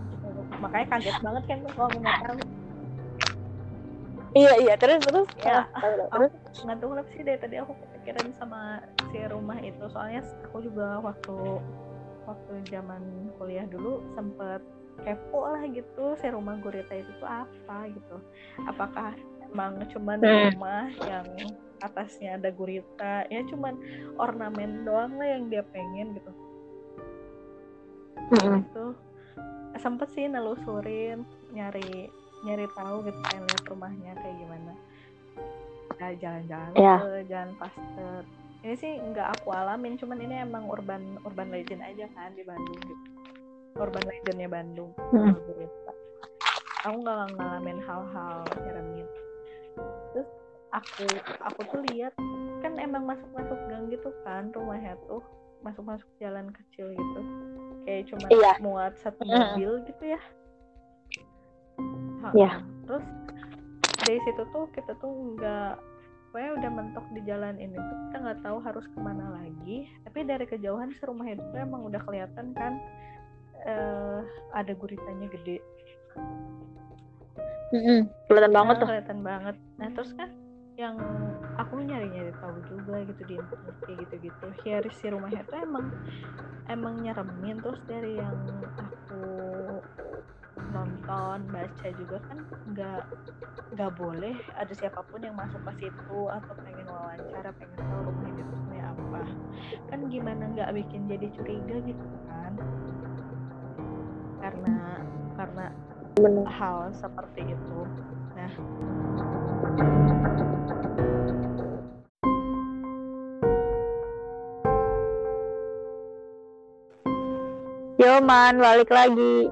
A: Makanya kaget banget kan tuh kalau nggak tahu.
B: iya iya. Terus terus?
A: Ya.
B: Ah, terus?
A: Nggak tahu kenapa sih dari tadi aku kepikiran sama si rumah itu. Soalnya aku juga waktu waktu zaman kuliah dulu sempet kepo lah gitu si rumah gurita itu tuh apa gitu apakah emang cuman
B: Hmm.
A: rumah yang atasnya ada gurita ya cuman ornamen doang lah yang dia pengen gitu
B: Mm-mm.
A: itu sempet sih nelusurin nyari nyari tahu gitu pengen lihat rumahnya kayak gimana nah, jalan-jalan
B: Iya.
A: ke jalan Pasteur ini sih nggak aku alamin cuman ini emang urban urban legend aja kan di Bandung gitu urban legendnya Bandung
B: Mm.
A: berita. aku nggak ngalamin hal-hal nyeremin terus aku aku tuh lihat kan emang masuk-masuk gang gitu kan rumahnya tuh masuk-masuk jalan kecil gitu kayak cuma
B: Iya.
A: muat satu
B: Mm.
A: mobil gitu ya Ha,
B: Iya.
A: terus dari situ tuh kita tuh nggak pokoknya udah mentok di jalan ini tuh kita nggak tahu harus ke mana lagi tapi dari kejauhan si rumah itu emang udah kelihatan kan eh, ada guritanya gede
B: Mm-mm. Kelihatan banget
A: Nah,
B: tuh.
A: kelihatan banget nah terus kan yang aku nyari nyari tahu juga gitu di internet kayak gitu gitu ya si rumahnya tuh emang emang nyeremin terus dari yang aku nonton baca juga kan nggak nggak boleh ada siapa pun yang masuk ke situ atau pengen wawancara pengen tahu rumah itu sebenarnya apa kan gimana nggak bikin jadi curiga gitu kan karena karena hal seperti itu. Nah,
B: Yo man, balik lagi.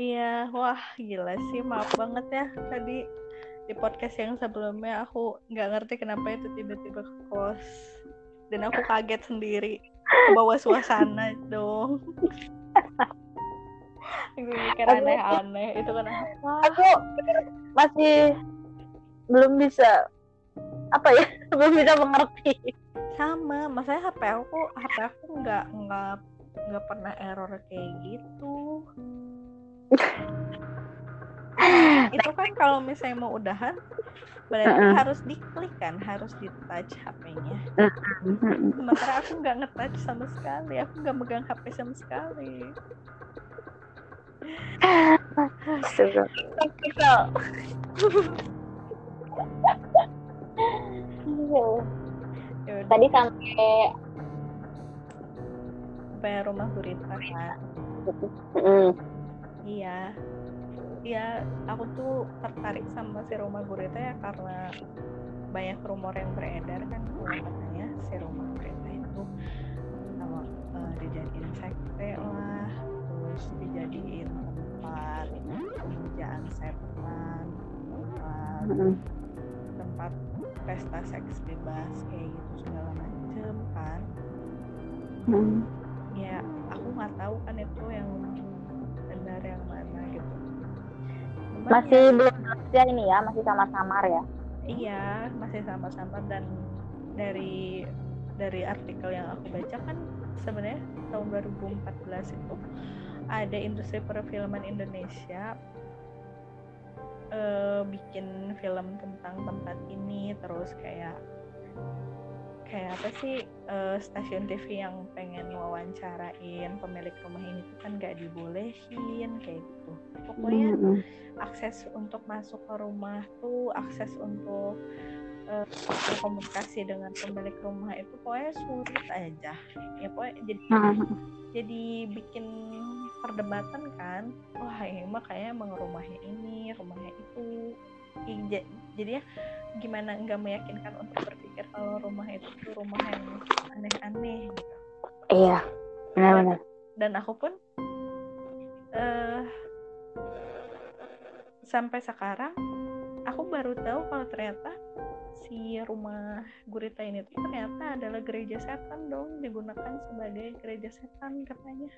A: Iya, wah gila sih, maaf banget ya tadi di podcast yang sebelumnya aku nggak ngerti kenapa itu tiba-tiba ke kos dan aku kaget sendiri bawa suasana dong. Gue mikir
B: Aku-
A: aneh-aneh itu kan apa?
B: Aku masih belum bisa apa ya? belum bisa mengerti.
A: Sama, maksudnya HP aku HP aku nggak nggak nggak pernah error kayak gitu. Itu kan kalau misalnya mau udahan berarti
B: Mm-mm.
A: harus diklik kan harus di touch HP-nya sementara aku nggak nge-touch sama sekali aku nggak megang HP sama sekali.
B: Teknikal.
A: ya
B: Tadi sampai
A: sampai rumah gurita kan
B: Mm.
A: Iya. Iya aku tuh tertarik sama si rumah gurita ya karena banyak rumor yang beredar kan kalau katanya si rumah gurita itu sama eh, dijadiin sekte lah terus dijadiin tempat pemujaan setan tempat tempat pesta seks bebas kayak gitu segala macem kan.
B: Mm.
A: ya aku nggak tahu kan itu yang benar yang mana gitu Cuman
B: Masih
A: ya,
B: belum jelas ya ini ya, masih samar-samar ya.
A: iya masih sama-sama dan dari dari artikel yang aku baca kan sebenarnya tahun 2014 itu ada industri perfilman Indonesia eh, bikin film tentang tempat ini terus kayak kayak apa sih eh, stasiun TV yang pengen wawancarain pemilik rumah ini tuh kan nggak dibolehin kayak gitu pokoknya
B: Mm-mm.
A: akses untuk masuk ke rumah tuh akses untuk eh, berkomunikasi dengan pemilik rumah itu pokoknya sulit aja ya pokoknya jadi
B: Mm.
A: jadi bikin perdebatan kan wah ini mah kayaknya emang rumahnya ini rumahnya itu Ih, ja- jadinya gimana nggak meyakinkan untuk berpikir kalau rumah itu tuh rumah yang aneh-aneh gitu
B: Iya, benar-benar.
A: dan aku pun eh sampai sekarang aku baru tahu kalau ternyata si rumah gurita ini tuh ternyata adalah gereja setan dong digunakan sebagai gereja setan katanya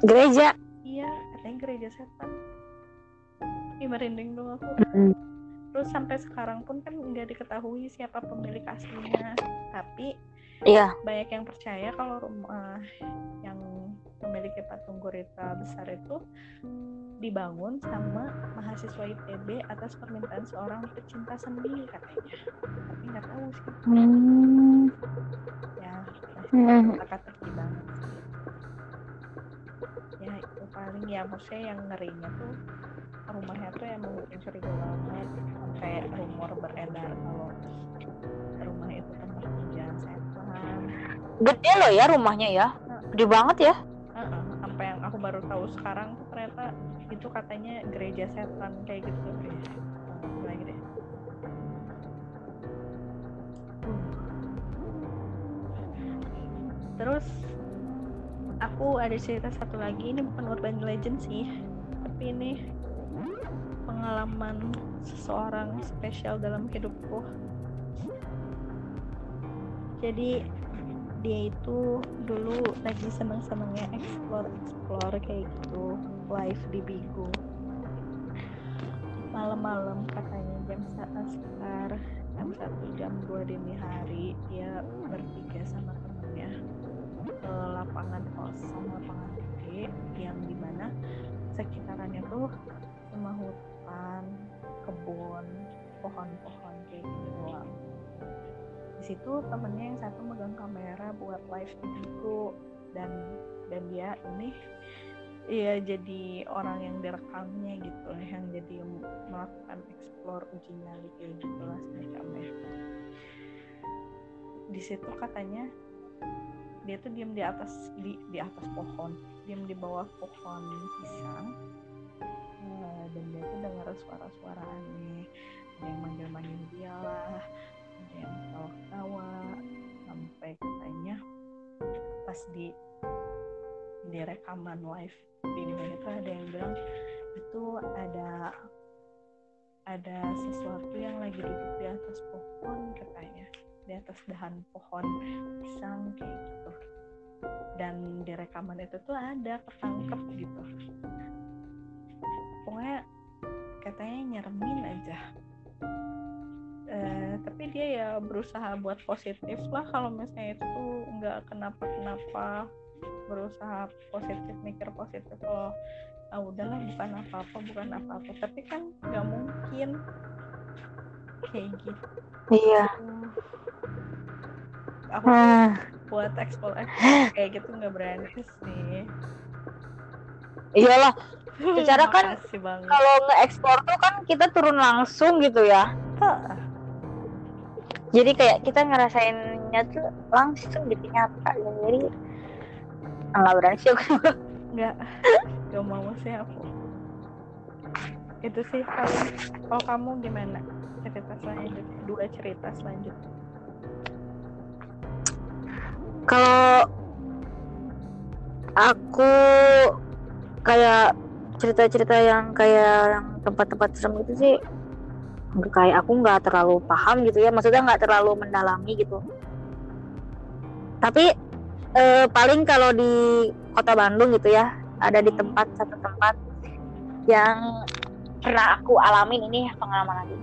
B: Gereja.
A: iya katanya gereja setan Ih, merinding dong aku
B: Mm.
A: Terus sampai sekarang pun kan nggak diketahui siapa pemilik aslinya tapi
B: Iya.
A: banyak yang percaya kalau rumah yang memiliki patung gurita besar itu dibangun sama mahasiswa ITB atas permintaan seorang pecinta seni katanya tapi nggak tahu sih
B: Hmm.
A: ya
B: Hmm.
A: teka-teki banget ya itu paling ya maksudnya yang ngerinya tuh rumahnya tuh emang mencuriga banget. Sampai rumor beredar kalau rumah itu tempat hujan setan.
B: Gede loh ya rumahnya ya. Gede banget ya.
A: Uh-uh. sampai yang aku baru tahu sekarang tuh ternyata itu katanya gereja setan kayak gitu deh lagi deh. Terus aku ada cerita satu lagi. Ini bukan urban legend sih. Tapi ini pengalaman seseorang spesial dalam hidupku. Jadi dia itu dulu lagi seneng-senengnya explore explore kayak gitu. Live di Bigo. Malam-malam katanya jam sekitar jam satu jam dua dini hari dia bertiga sama temennya ke lapangan kosong lapangan gede yang di mana sekitarannya tuh cuma hutan kebun pohon-pohon kayak gitu doang. Di situ temennya yang satu megang kamera buat live Bigo dan dan dia ini Iya jadi orang yang direkamnya gitu yang jadi melakukan explore uji nyali kayak gitu lah semacamnya di situ katanya dia tuh diam di atas di di atas pohon diam di bawah pohon pisang. Uh, dan dia tuh dengar suara-suara aneh. Ada yang manggil-manggil dia lah ada yang ketawa-ketawa. Sampai katanya pas di di rekaman live di itu ada yang bilang itu ada ada sesuatu yang lagi duduk di atas pohon katanya di atas dahan pohon pisang kayak gitu. Dan di rekaman itu tuh ada ketangkep gitu. Pokoknya katanya nyeremin aja. Uh, tapi dia ya berusaha buat positif lah kalau misalnya itu nggak kenapa-kenapa. Berusaha positif mikir positif kalau ah udahlah bukan apa-apa bukan apa-apa. Tapi kan nggak mungkin kayak gitu.
B: Iya.
A: Aku hmm. buat ekspor ekspor kayak gitu nggak berani sih.
B: Iyalah. Secara kan kalau nge-ekspor tuh kan kita turun langsung gitu ya. Jadi kayak kita ngerasainnya tuh langsung gitu nyata. Jadi nggak berani sih aku.
A: Nggak. Nggak mau sih aku itu sih kalau kalau kamu gimana cerita selanjutnya dua cerita selanjutnya.
B: Kalau aku kayak cerita-cerita yang kayak yang tempat-tempat serem itu sih kayak aku nggak terlalu paham gitu ya. Maksudnya nggak terlalu mendalami gitu. Tapi eh, paling kalau di kota Bandung gitu ya ada di tempat satu tempat yang pernah aku alamin ini pengalaman lagi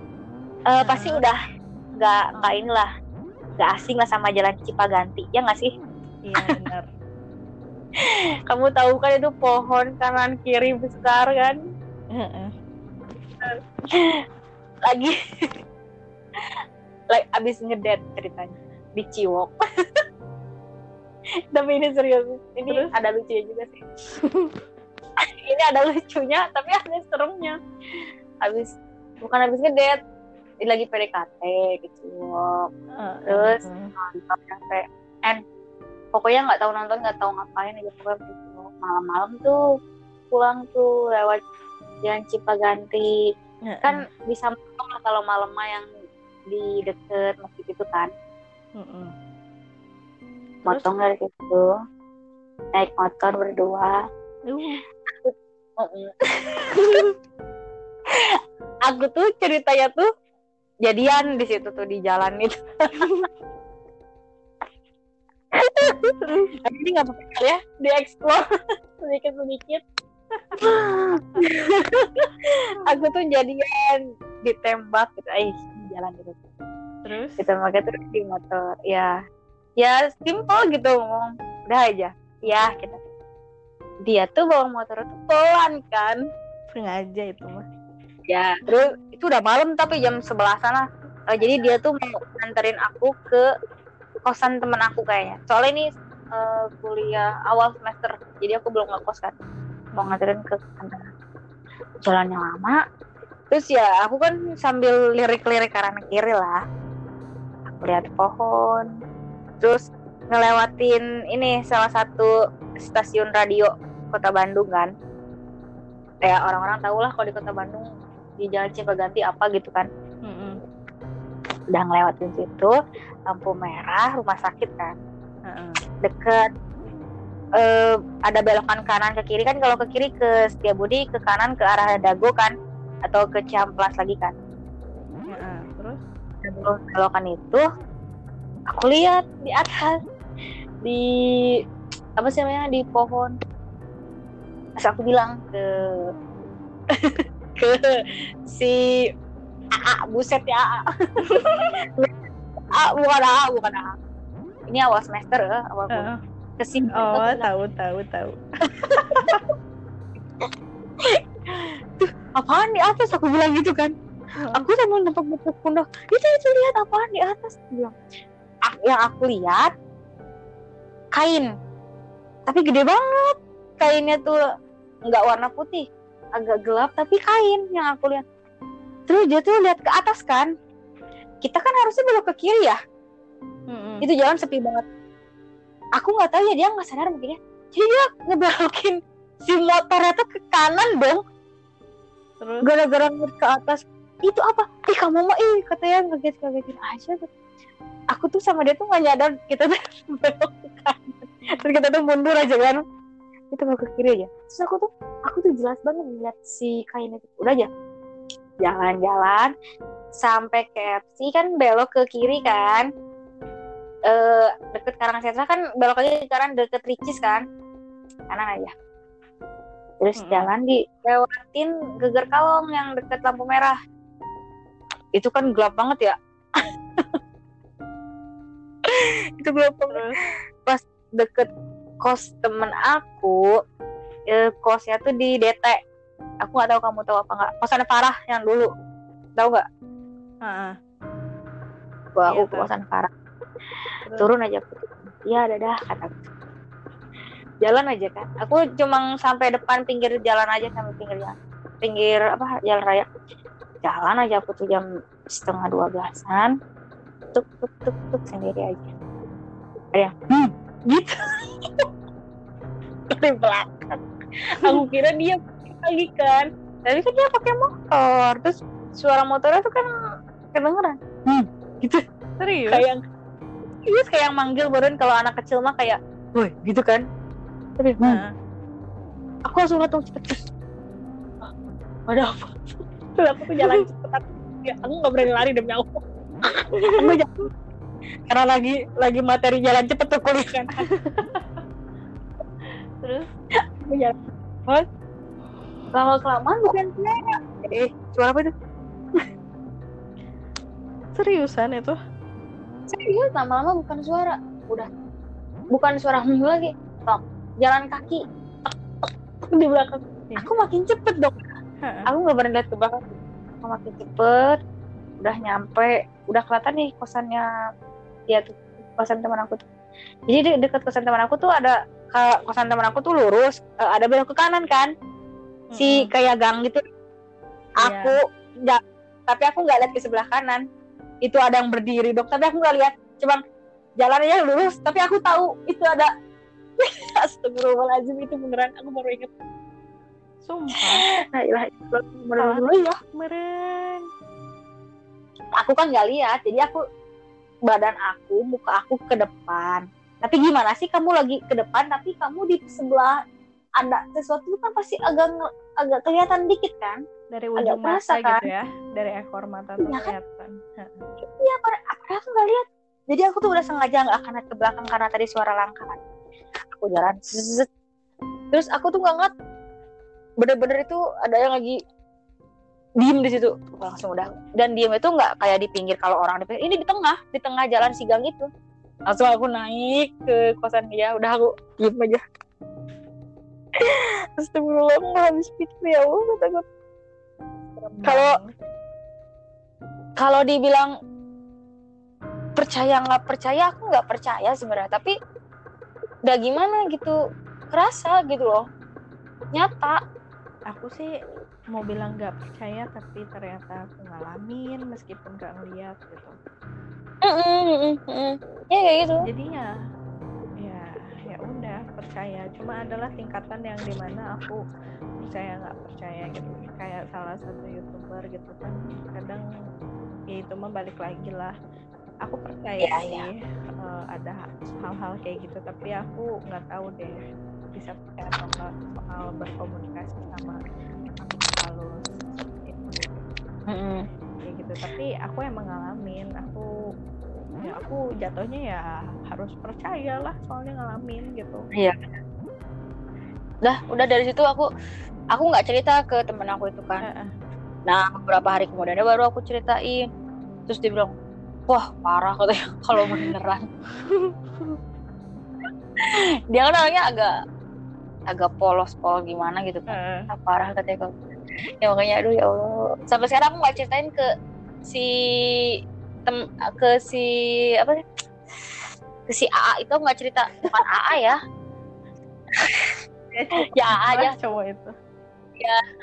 B: eh, pasti udah nggak nggak inilah nggak asing lah sama jalan Cipaganti ya nggak sih?
A: Iya benar.
B: Kamu tahu kan itu pohon kanan kiri besar kan? Lagi. Like abis ngedet ceritanya. Di Ciwok tapi ini serius. Ini Terus? ada lucunya juga sih ini ada lucunya tapi ada seremnya. Habis bukan habis ngedet ini lagi PDKT gitu uh, terus uh, nonton sampai and pokoknya nggak tahu nonton nggak tahu ngapain aja pokoknya gitu malam-malam tuh pulang tuh lewat jalan Cipaganti. Uh, kan bisa lah kalau malam yang di deket masjid itu kan. Uh, uh motong dari situ naik motor berdua. Uh. aku tuh ceritanya tuh jadian di situ tuh di jalan itu. Ini nggak apa-apa ya dieksplor sedikit sedikit aku tuh jadian ditembak gitu. Eh jalan gitu.
A: Terus?
B: Ditembak itu di motor ya. Ya simple gitu ngomong udah aja. Ya kita dia tuh bawa motor tuh pelan kan?
A: Sengaja itu mah.
B: Ya terus itu udah malam tapi jam sebelah sana. Uh, jadi dia tuh mau nganterin aku ke kosan temen aku kayaknya. Soalnya ini uh, kuliah awal semester jadi aku belum ngekos kan. Mau nganterin ke kantor jalannya lama. Terus ya aku kan sambil lirik-lirik kanan kiri lah. Aku lihat pohon. Terus ngelewatin ini salah satu stasiun radio kota Bandung kan. Kayak orang-orang tahu lah kalau di kota Bandung di jalan Cipaganti apa gitu kan.
A: Mm-mm.
B: udah ngelewatin situ lampu merah rumah sakit kan.
A: Heeh.
B: deket. Eh, ada belokan kanan ke kiri kan. Kalau ke kiri ke Setiabudi ke kanan ke arah Dago kan. Atau ke Ciamplas lagi kan.
A: Terus?
B: Terus belokan itu aku lihat di atas di apa sih namanya? Di pohon. Terus aku bilang ke ke si AA buset ya AA A, bukan AA bukan AA ini awal semester ya awal
A: Heeh.
B: ke sini
A: oh tahu tahu tahu.
B: Apaan di atas? Aku bilang gitu kan. Aku sambil nempak nepuk pundak itu itu lihat apaan di atas? Aku bilang "Ah, yang aku lihat kain tapi gede banget. Kainnya tuh nggak warna putih. Agak gelap tapi kain yang aku lihat. Terus dia tuh lihat ke atas kan? Kita kan harusnya belok ke kiri ya?
A: Mm-mm.
B: itu jalan sepi banget. Aku nggak tahu ya dia nggak sadar mungkin ya. Jadi dia ngebelokin si motornya tuh ke kanan dong.
A: Terus?
B: Gara-gara ke atas. Itu apa? Ih kamu mah ih katanya kaget kagetin aja aku tuh sama dia tuh gak nyadar kita tuh belok ke kanan terus kita tuh mundur aja kan. Kita mau ke kiri aja. Terus aku tuh aku tuh jelas banget ngeliat si kain itu udah aja. Jalan-jalan sampai KFC kan belok ke kiri kan. Eh deket Karang Sentra kan belok lagi ke kanan deket Ricis kan. Kanan aja. Terus
A: Mm-mm.
B: jalan di lewatin geger kalong yang deket lampu merah. Itu kan gelap banget ya? Itu gelap banget.
A: Terus
B: deket kos temen aku eh, kosnya tuh di DT aku nggak tahu kamu tahu apa nggak. Kosan Farah yang dulu. Tahu nggak?
A: Heeh.
B: gua
A: Iya,
B: aku ke
A: tahu.
B: kosan Farah. Turun aja aku. Iya dadah kata jalan aja kan aku cuma sampai depan pinggir jalan aja sampai pinggir jalan. Pinggir apa jalan raya. Jalan aja aku tuh jam setengah dua belasan. Tuk tuk tuk tuk sendiri aja. Ada yang hmm, gitu. Dari belakang. Aku kira dia lagi kan. Tapi kan dia pakai motor. Terus suara motornya tuh kan kedengeran. Hmm, gitu.
A: Serius?
B: Kayak yang iya kayak yang manggil baruan kalau anak kecil mah kayak woi gitu kan. Tapi hmm,
A: Heeh.
B: aku langsung langsung cepet terus. "Ah, ada apa? Terus aku tuh jalan cepet. Aku, ya, aku nggak berani lari demi Allah. Aku jalan karena lagi lagi materi jalan cepet tuh kuliah kan.
A: Terus?
B: Jalan cepet lama kelamaan bukan suara eh suara apa itu?
A: Seriusan itu?
B: Serius lama-lama bukan suara. Udah. Bukan suara hmm lagi. Tok jalan kaki. Di belakang.
A: Ih.
B: aku makin cepet dong.
A: Heeh.
B: aku nggak berani lihat ke belakang. Aku makin cepet. Udah nyampe. Udah kelihatan nih kosannya dia tuh kosan teman aku tuh. Jadi de- deket kosan teman aku tuh ada kosan teman aku tuh lurus eh, ada belok ke kanan kan. Si
A: Mm-mm.
B: kayak gang gitu. Aku ja- tapi aku nggak lihat ke sebelah kanan. Itu ada yang berdiri dong tapi aku nggak lihat. Cuma jalannya lurus tapi aku tahu itu ada. Astagfirullahaladzim itu beneran. Aku baru inget
A: sumpah.
B: Nah ilah dulu ya
A: meren
B: aku kan nggak lihat jadi aku badan aku muka aku ke depan. Tapi gimana sih kamu lagi ke depan tapi kamu di sebelah ada sesuatu kan pasti agak agak kelihatan dikit kan?
A: Dari
B: Agak
A: ujung
B: kerasa,
A: mata gitu ya dari ekor mata tuh
B: kan?
A: kelihatan Heeh.
B: iya padahal aku nggak lihat. Jadi aku tuh udah sengaja nggak akan ke belakang karena tadi suara langkah kan. aku jalan terus aku tuh nggak ngeliat. Bener-bener itu ada yang lagi diem di situ. Langsung udah. Dan diem itu nggak kayak di pinggir kalau orang di pinggir. Ini di tengah di tengah jalan si gang itu. Langsung aku naik ke kosan dia. Udah aku diem aja. Astagfirullah aku nggak habis pikir ya Allah
A: Serem
B: Kalau- kalau dibilang percaya nggak percaya aku nggak percaya sebenarnya. Tapi udah gimana gitu kerasa gitu loh. Nyata.
A: Aku sih mau bilang nggak percaya tapi ternyata aku ngalamin meskipun nggak ngeliat gitu.
B: Mm, mm, mm, mm. ya kayak gitu.
A: Jadi ya ya ya udah percaya. Cuma adalah tingkatan yang di mana aku percaya nggak percaya gitu. Kayak salah satu youtuber gitu kan kadang ya itu mah balik lagi lah. Aku percaya
B: Iya,
A: sih
B: iya.
A: eh, ada hal-hal kayak gitu tapi aku nggak tahu deh bisa percaya atau enggak soal berkomunikasi sama
B: Mm-mm.
A: kayak gitu tapi aku emang ngalamin aku ya aku jatuhnya ya harus percaya lah soalnya ngalamin gitu
B: Iya. Dah, udah dari situ aku aku nggak cerita ke temen aku itu kan. Nah, beberapa hari kemudian baru aku ceritain. Terus dia bilang, wah parah katanya kalau beneran. dia kan orangnya agak agak polos-polos gimana gitu kan. Ah, parah katanya kalau ya makanya aduh ya Allah. Sampai sekarang aku nggak ceritain ke si tem ke si apa sih? Ke si AA itu aku nggak cerita. Bukan AA ya. Ya AA aja
A: Lah, cowok itu.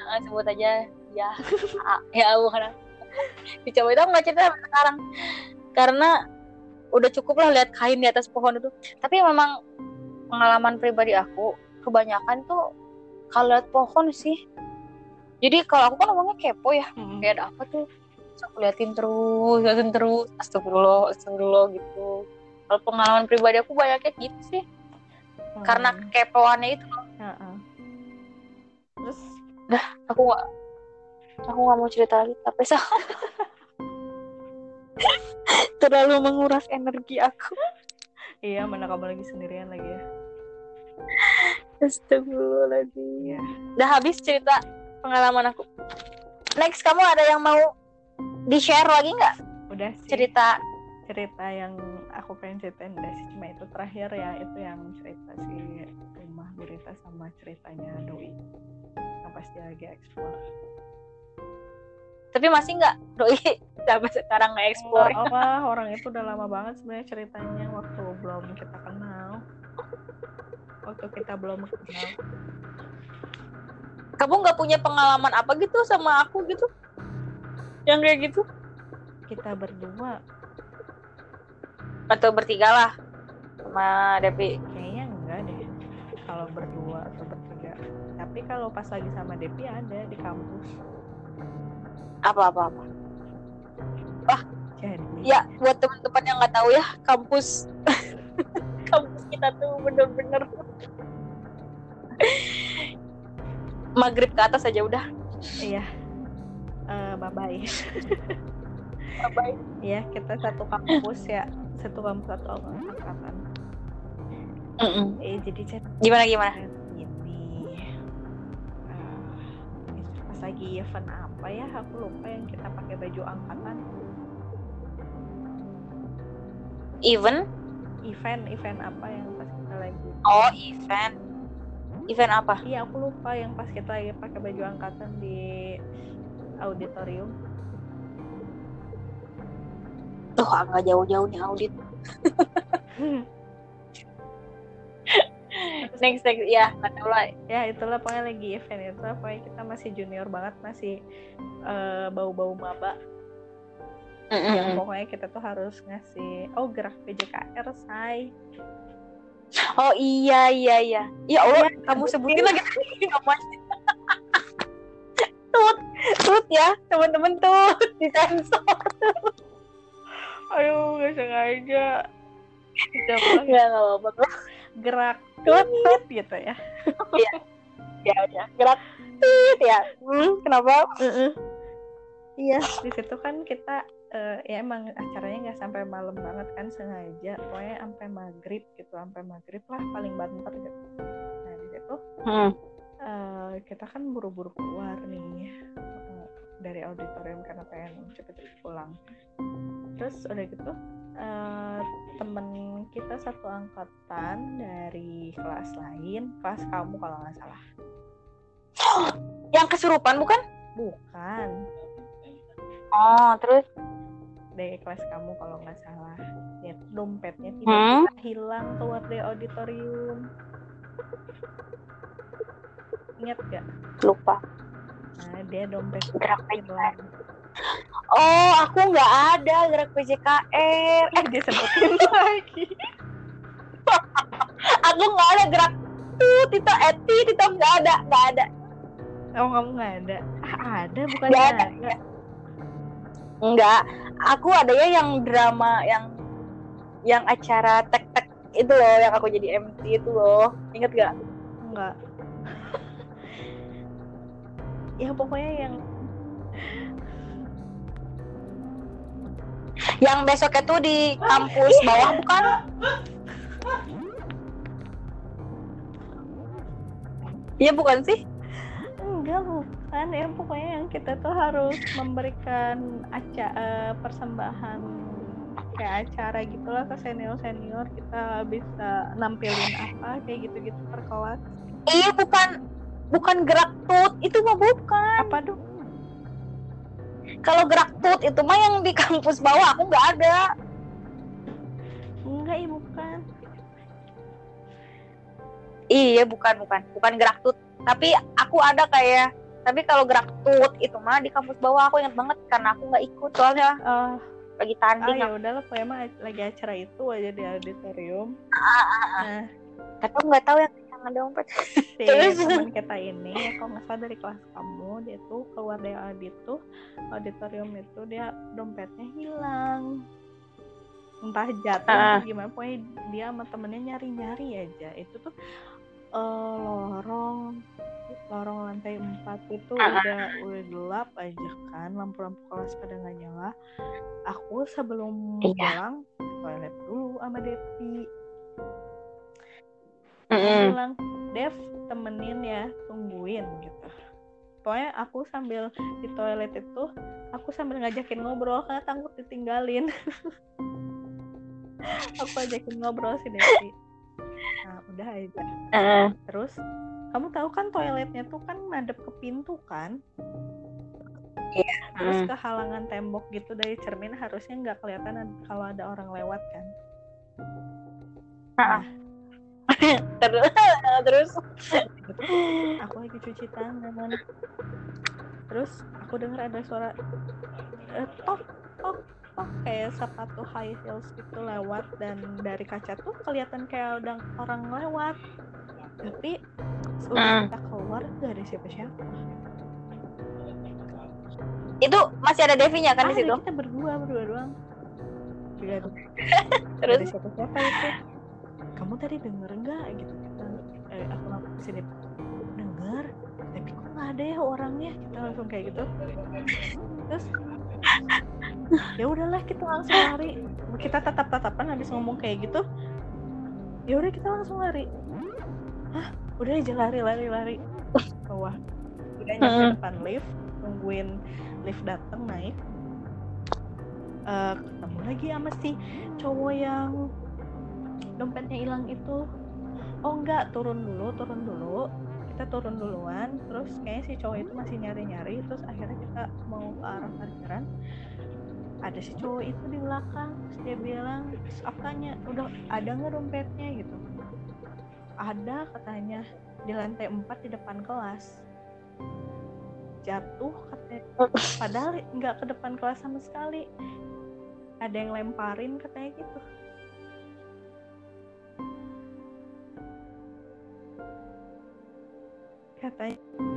B: Ah, sebut aja. Ya AA. ya bukan si cowok itu aku nggak cerita sampai sekarang. Karena udah cukup lah lihat kain di atas pohon itu. Tapi memang pengalaman pribadi aku kebanyakan tuh kalau lihat pohon sih jadi kalau aku kan ngomongnya kepo ya
A: Mm-mm.
B: kayak ada apa tuh? Terus aku liatin terus liatin terus. Astagfirullah astagfirullah gitu. Kalau pengalaman pribadi aku banyaknya gitu sih.
A: Hmm.
B: karena kepoannya itu.
A: Heeh. terus
B: aku nggak aku nggak mau cerita lagi tapi sah terlalu menguras energi aku.
A: Iya mana kamu lagi sendirian lagi ya?
B: Astagfirullahaladzim.
A: Iya.
B: udah habis cerita pengalaman aku. Next kamu ada yang mau di share lagi nggak?
A: Udah sih.
B: Cerita.
A: Cerita yang aku pengen ceritain udah sih. Cuma itu terakhir ya. Itu yang cerita si rumah gurita sama ceritanya doi. Yang pas dia lagi explore.
B: Tapi masih nggak? Doi sampai sekarang nggak explore.
A: Enggak apa orang itu udah lama banget sebenarnya ceritanya. Waktu belum kita kenal. Waktu kita belum kenal
B: kamu nggak punya pengalaman apa gitu sama aku gitu? Yang kayak gitu?
A: Kita berdua.
B: Atau bertiga lah sama Devi.
A: Kayaknya enggak deh. Kalau berdua atau bertiga. Tapi kalau pas lagi sama Devi ada di kampus.
B: Apa apa apa?
A: Jadi.
B: ya buat teman-teman yang nggak tahu ya kampus. Kampus kita tuh bener-bener maghrib ke atas aja udah.
A: Iya. Eh bye bye
B: Bye-bye.
A: ya kita satu kampus ya. Satu kampus satu angkatan.
B: Mm-mm.
A: eh jadi chat.
B: Gimana gimana?
A: Ini eh, pas lagi event apa ya? Aku lupa yang kita pakai baju angkatan.
B: Event?
A: Event event apa yang pas kita lagi?
B: Oh event event apa?
A: Iya aku lupa yang pas kita lagi pakai baju angkatan di auditorium.
B: Tuh nggak jauh-jauh nih audit. Next next. Ya nggak tahu lah.
A: Ya itulah pokoknya lagi event itu. Pokoknya kita masih junior banget masih eh, bau-bau maba. Yang pokoknya kita tuh harus ngasih oh gerak PJKR say
B: oh iya iya iya. Ya Allah kamu sebutin lagi. Namanya tut tut ya teman-teman tut. Disensor.
A: Aduh nggak sengaja.
B: Nggak apa-apa
A: gerak
B: Tut,
A: tut gitu ya
B: ya. Ya gerak tut ya. Hmm, kenapa?
A: Iya. Di situ kan kita eh, ya emang acaranya nggak sampai malam banget kan sengaja pokoknya sampai maghrib gitu sampai maghrib lah paling banter gitu. Nah di situ
B: hmm.
A: eh, kita kan buru-buru keluar nih eh, dari auditorium karena pengen cepet-cepet pulang. Terus udah gitu eh, temen kita satu angkatan dari kelas lain kelas kamu kalau nggak salah.
B: Yang kesurupan bukan?
A: Bukan.
B: Oh terus
A: dari kelas kamu kalau nggak salah. Ya dompetnya
B: Hmm?
A: tiba-tiba hilang keluar dari auditorium. Ingat gak
B: lupa.
A: Nah, dia dompet
B: Gerak
A: hilang
B: Oh, aku nggak ada gerak PJKR.
A: eh dia sebutin lagi.
B: Aku nggak ada gerak. Tuh, Tito Eti, Tito nggak ada, nggak ada.
A: oh kamu nggak ada? Ah, ada bukan
B: Nggak
A: ada,
B: ada. Nggak. Aku ada ya yang drama yang yang acara tek-tek itu loh, yang aku jadi MC itu loh. Ingat gak?
A: enggak ya pokoknya yang
B: Yang besoknya tuh di kampus bawah bukan? Iya bukan sih?
A: Enggak bukan. Ya pokoknya yang kita tuh harus memberikan eh, persembahan kayak acara gitulah ke senior senior kita bisa nampilin apa kayak gitu gitu per kelas
B: Iya bukan bukan gerak tut. Itu mah bukan.
A: apa dong
B: Kalau gerak tut itu mah yang di kampus bawah aku nggak ada.
A: enggak ya bukan
B: Iya bukan bukan bukan gerak tut. Tapi aku ada kayak tapi kalau gerak tut itu mah di kampus bawah aku ingat banget karena aku nggak ikut soalnya
A: ah
B: lagi
A: ah
B: tanding.
A: ya udahlah pokoknya mah lagi acara itu aja di auditorium nah
B: Tapi aku nggak tahu yang ada dompet.
A: si
B: Terus?
A: teman kita ini ya kalau nggak salah dari kelas kamu dia tuh keluar dari audit tuh auditorium itu dia dompetnya hilang entah jatuh
B: Ah.
A: atau gimana pokoknya dia sama temennya nyari nyari aja itu tuh eh, lorong lorong lantai 4 itu
B: Ah.
A: udah udah gelap aja kan lampu-lampu kelas pada nggak nyala aku sebelum
B: Iya.
A: pulang toilet dulu sama Devi. Dia bilang Dev temenin ya tungguin gitu pokoknya aku sambil di toilet itu aku sambil ngajakin ngobrol karena takut ditinggalin aku ajakin ngobrol si Devi nah udah aja
B: Heeh.
A: terus kamu tahu kan toiletnya tuh kan madep ke pintu kan? Terus
B: Mm.
A: kehalangan tembok gitu dari cermin harusnya nggak kelihatan kalau ada orang lewat kan?
B: Ah. terus terus.
A: Aku lagi cuci tangan. Terus aku dengar ada suara eh, tok tok tok kayak sepatu high heels gitu lewat dan dari kaca tuh kelihatan kayak udah orang lewat. Tapi udah
B: Hmm.
A: kita keluar gak ada siapa-siapa.
B: Itu masih ada Devinya kan
A: Ah,
B: di situ?
A: kita berdua berdua doang. Gak ada, gak
B: terus?
A: siapa-siapa itu. Kamu tadi denger nggak? Gitu kita eh, aku sini denger. Tapi kok nggak ada ya orangnya? Kita langsung kayak gitu. Terus ya udahlah kita langsung lari. Kita tatap tatapan habis ngomong kayak gitu. Ya udah kita langsung lari. Hah? Udah aja lari lari lari. Bawah. Udah nyampe depan lift nungguin lift datang naik. Eh, ketemu lagi sama si cowok yang dompetnya hilang itu. Oh enggak turun dulu turun dulu kita turun duluan terus kayaknya si cowok itu masih nyari nyari terus akhirnya kita mau ke arah parkiran. Ada si cowok itu di belakang terus dia bilang terus aku tanya udah ada nggak dompetnya? Gitu. Ada katanya. Di lantai 4 di depan kelas. Jatuh katanya. Padahal nggak ke depan kelas sama sekali. Ada yang lemparin katanya gitu katanya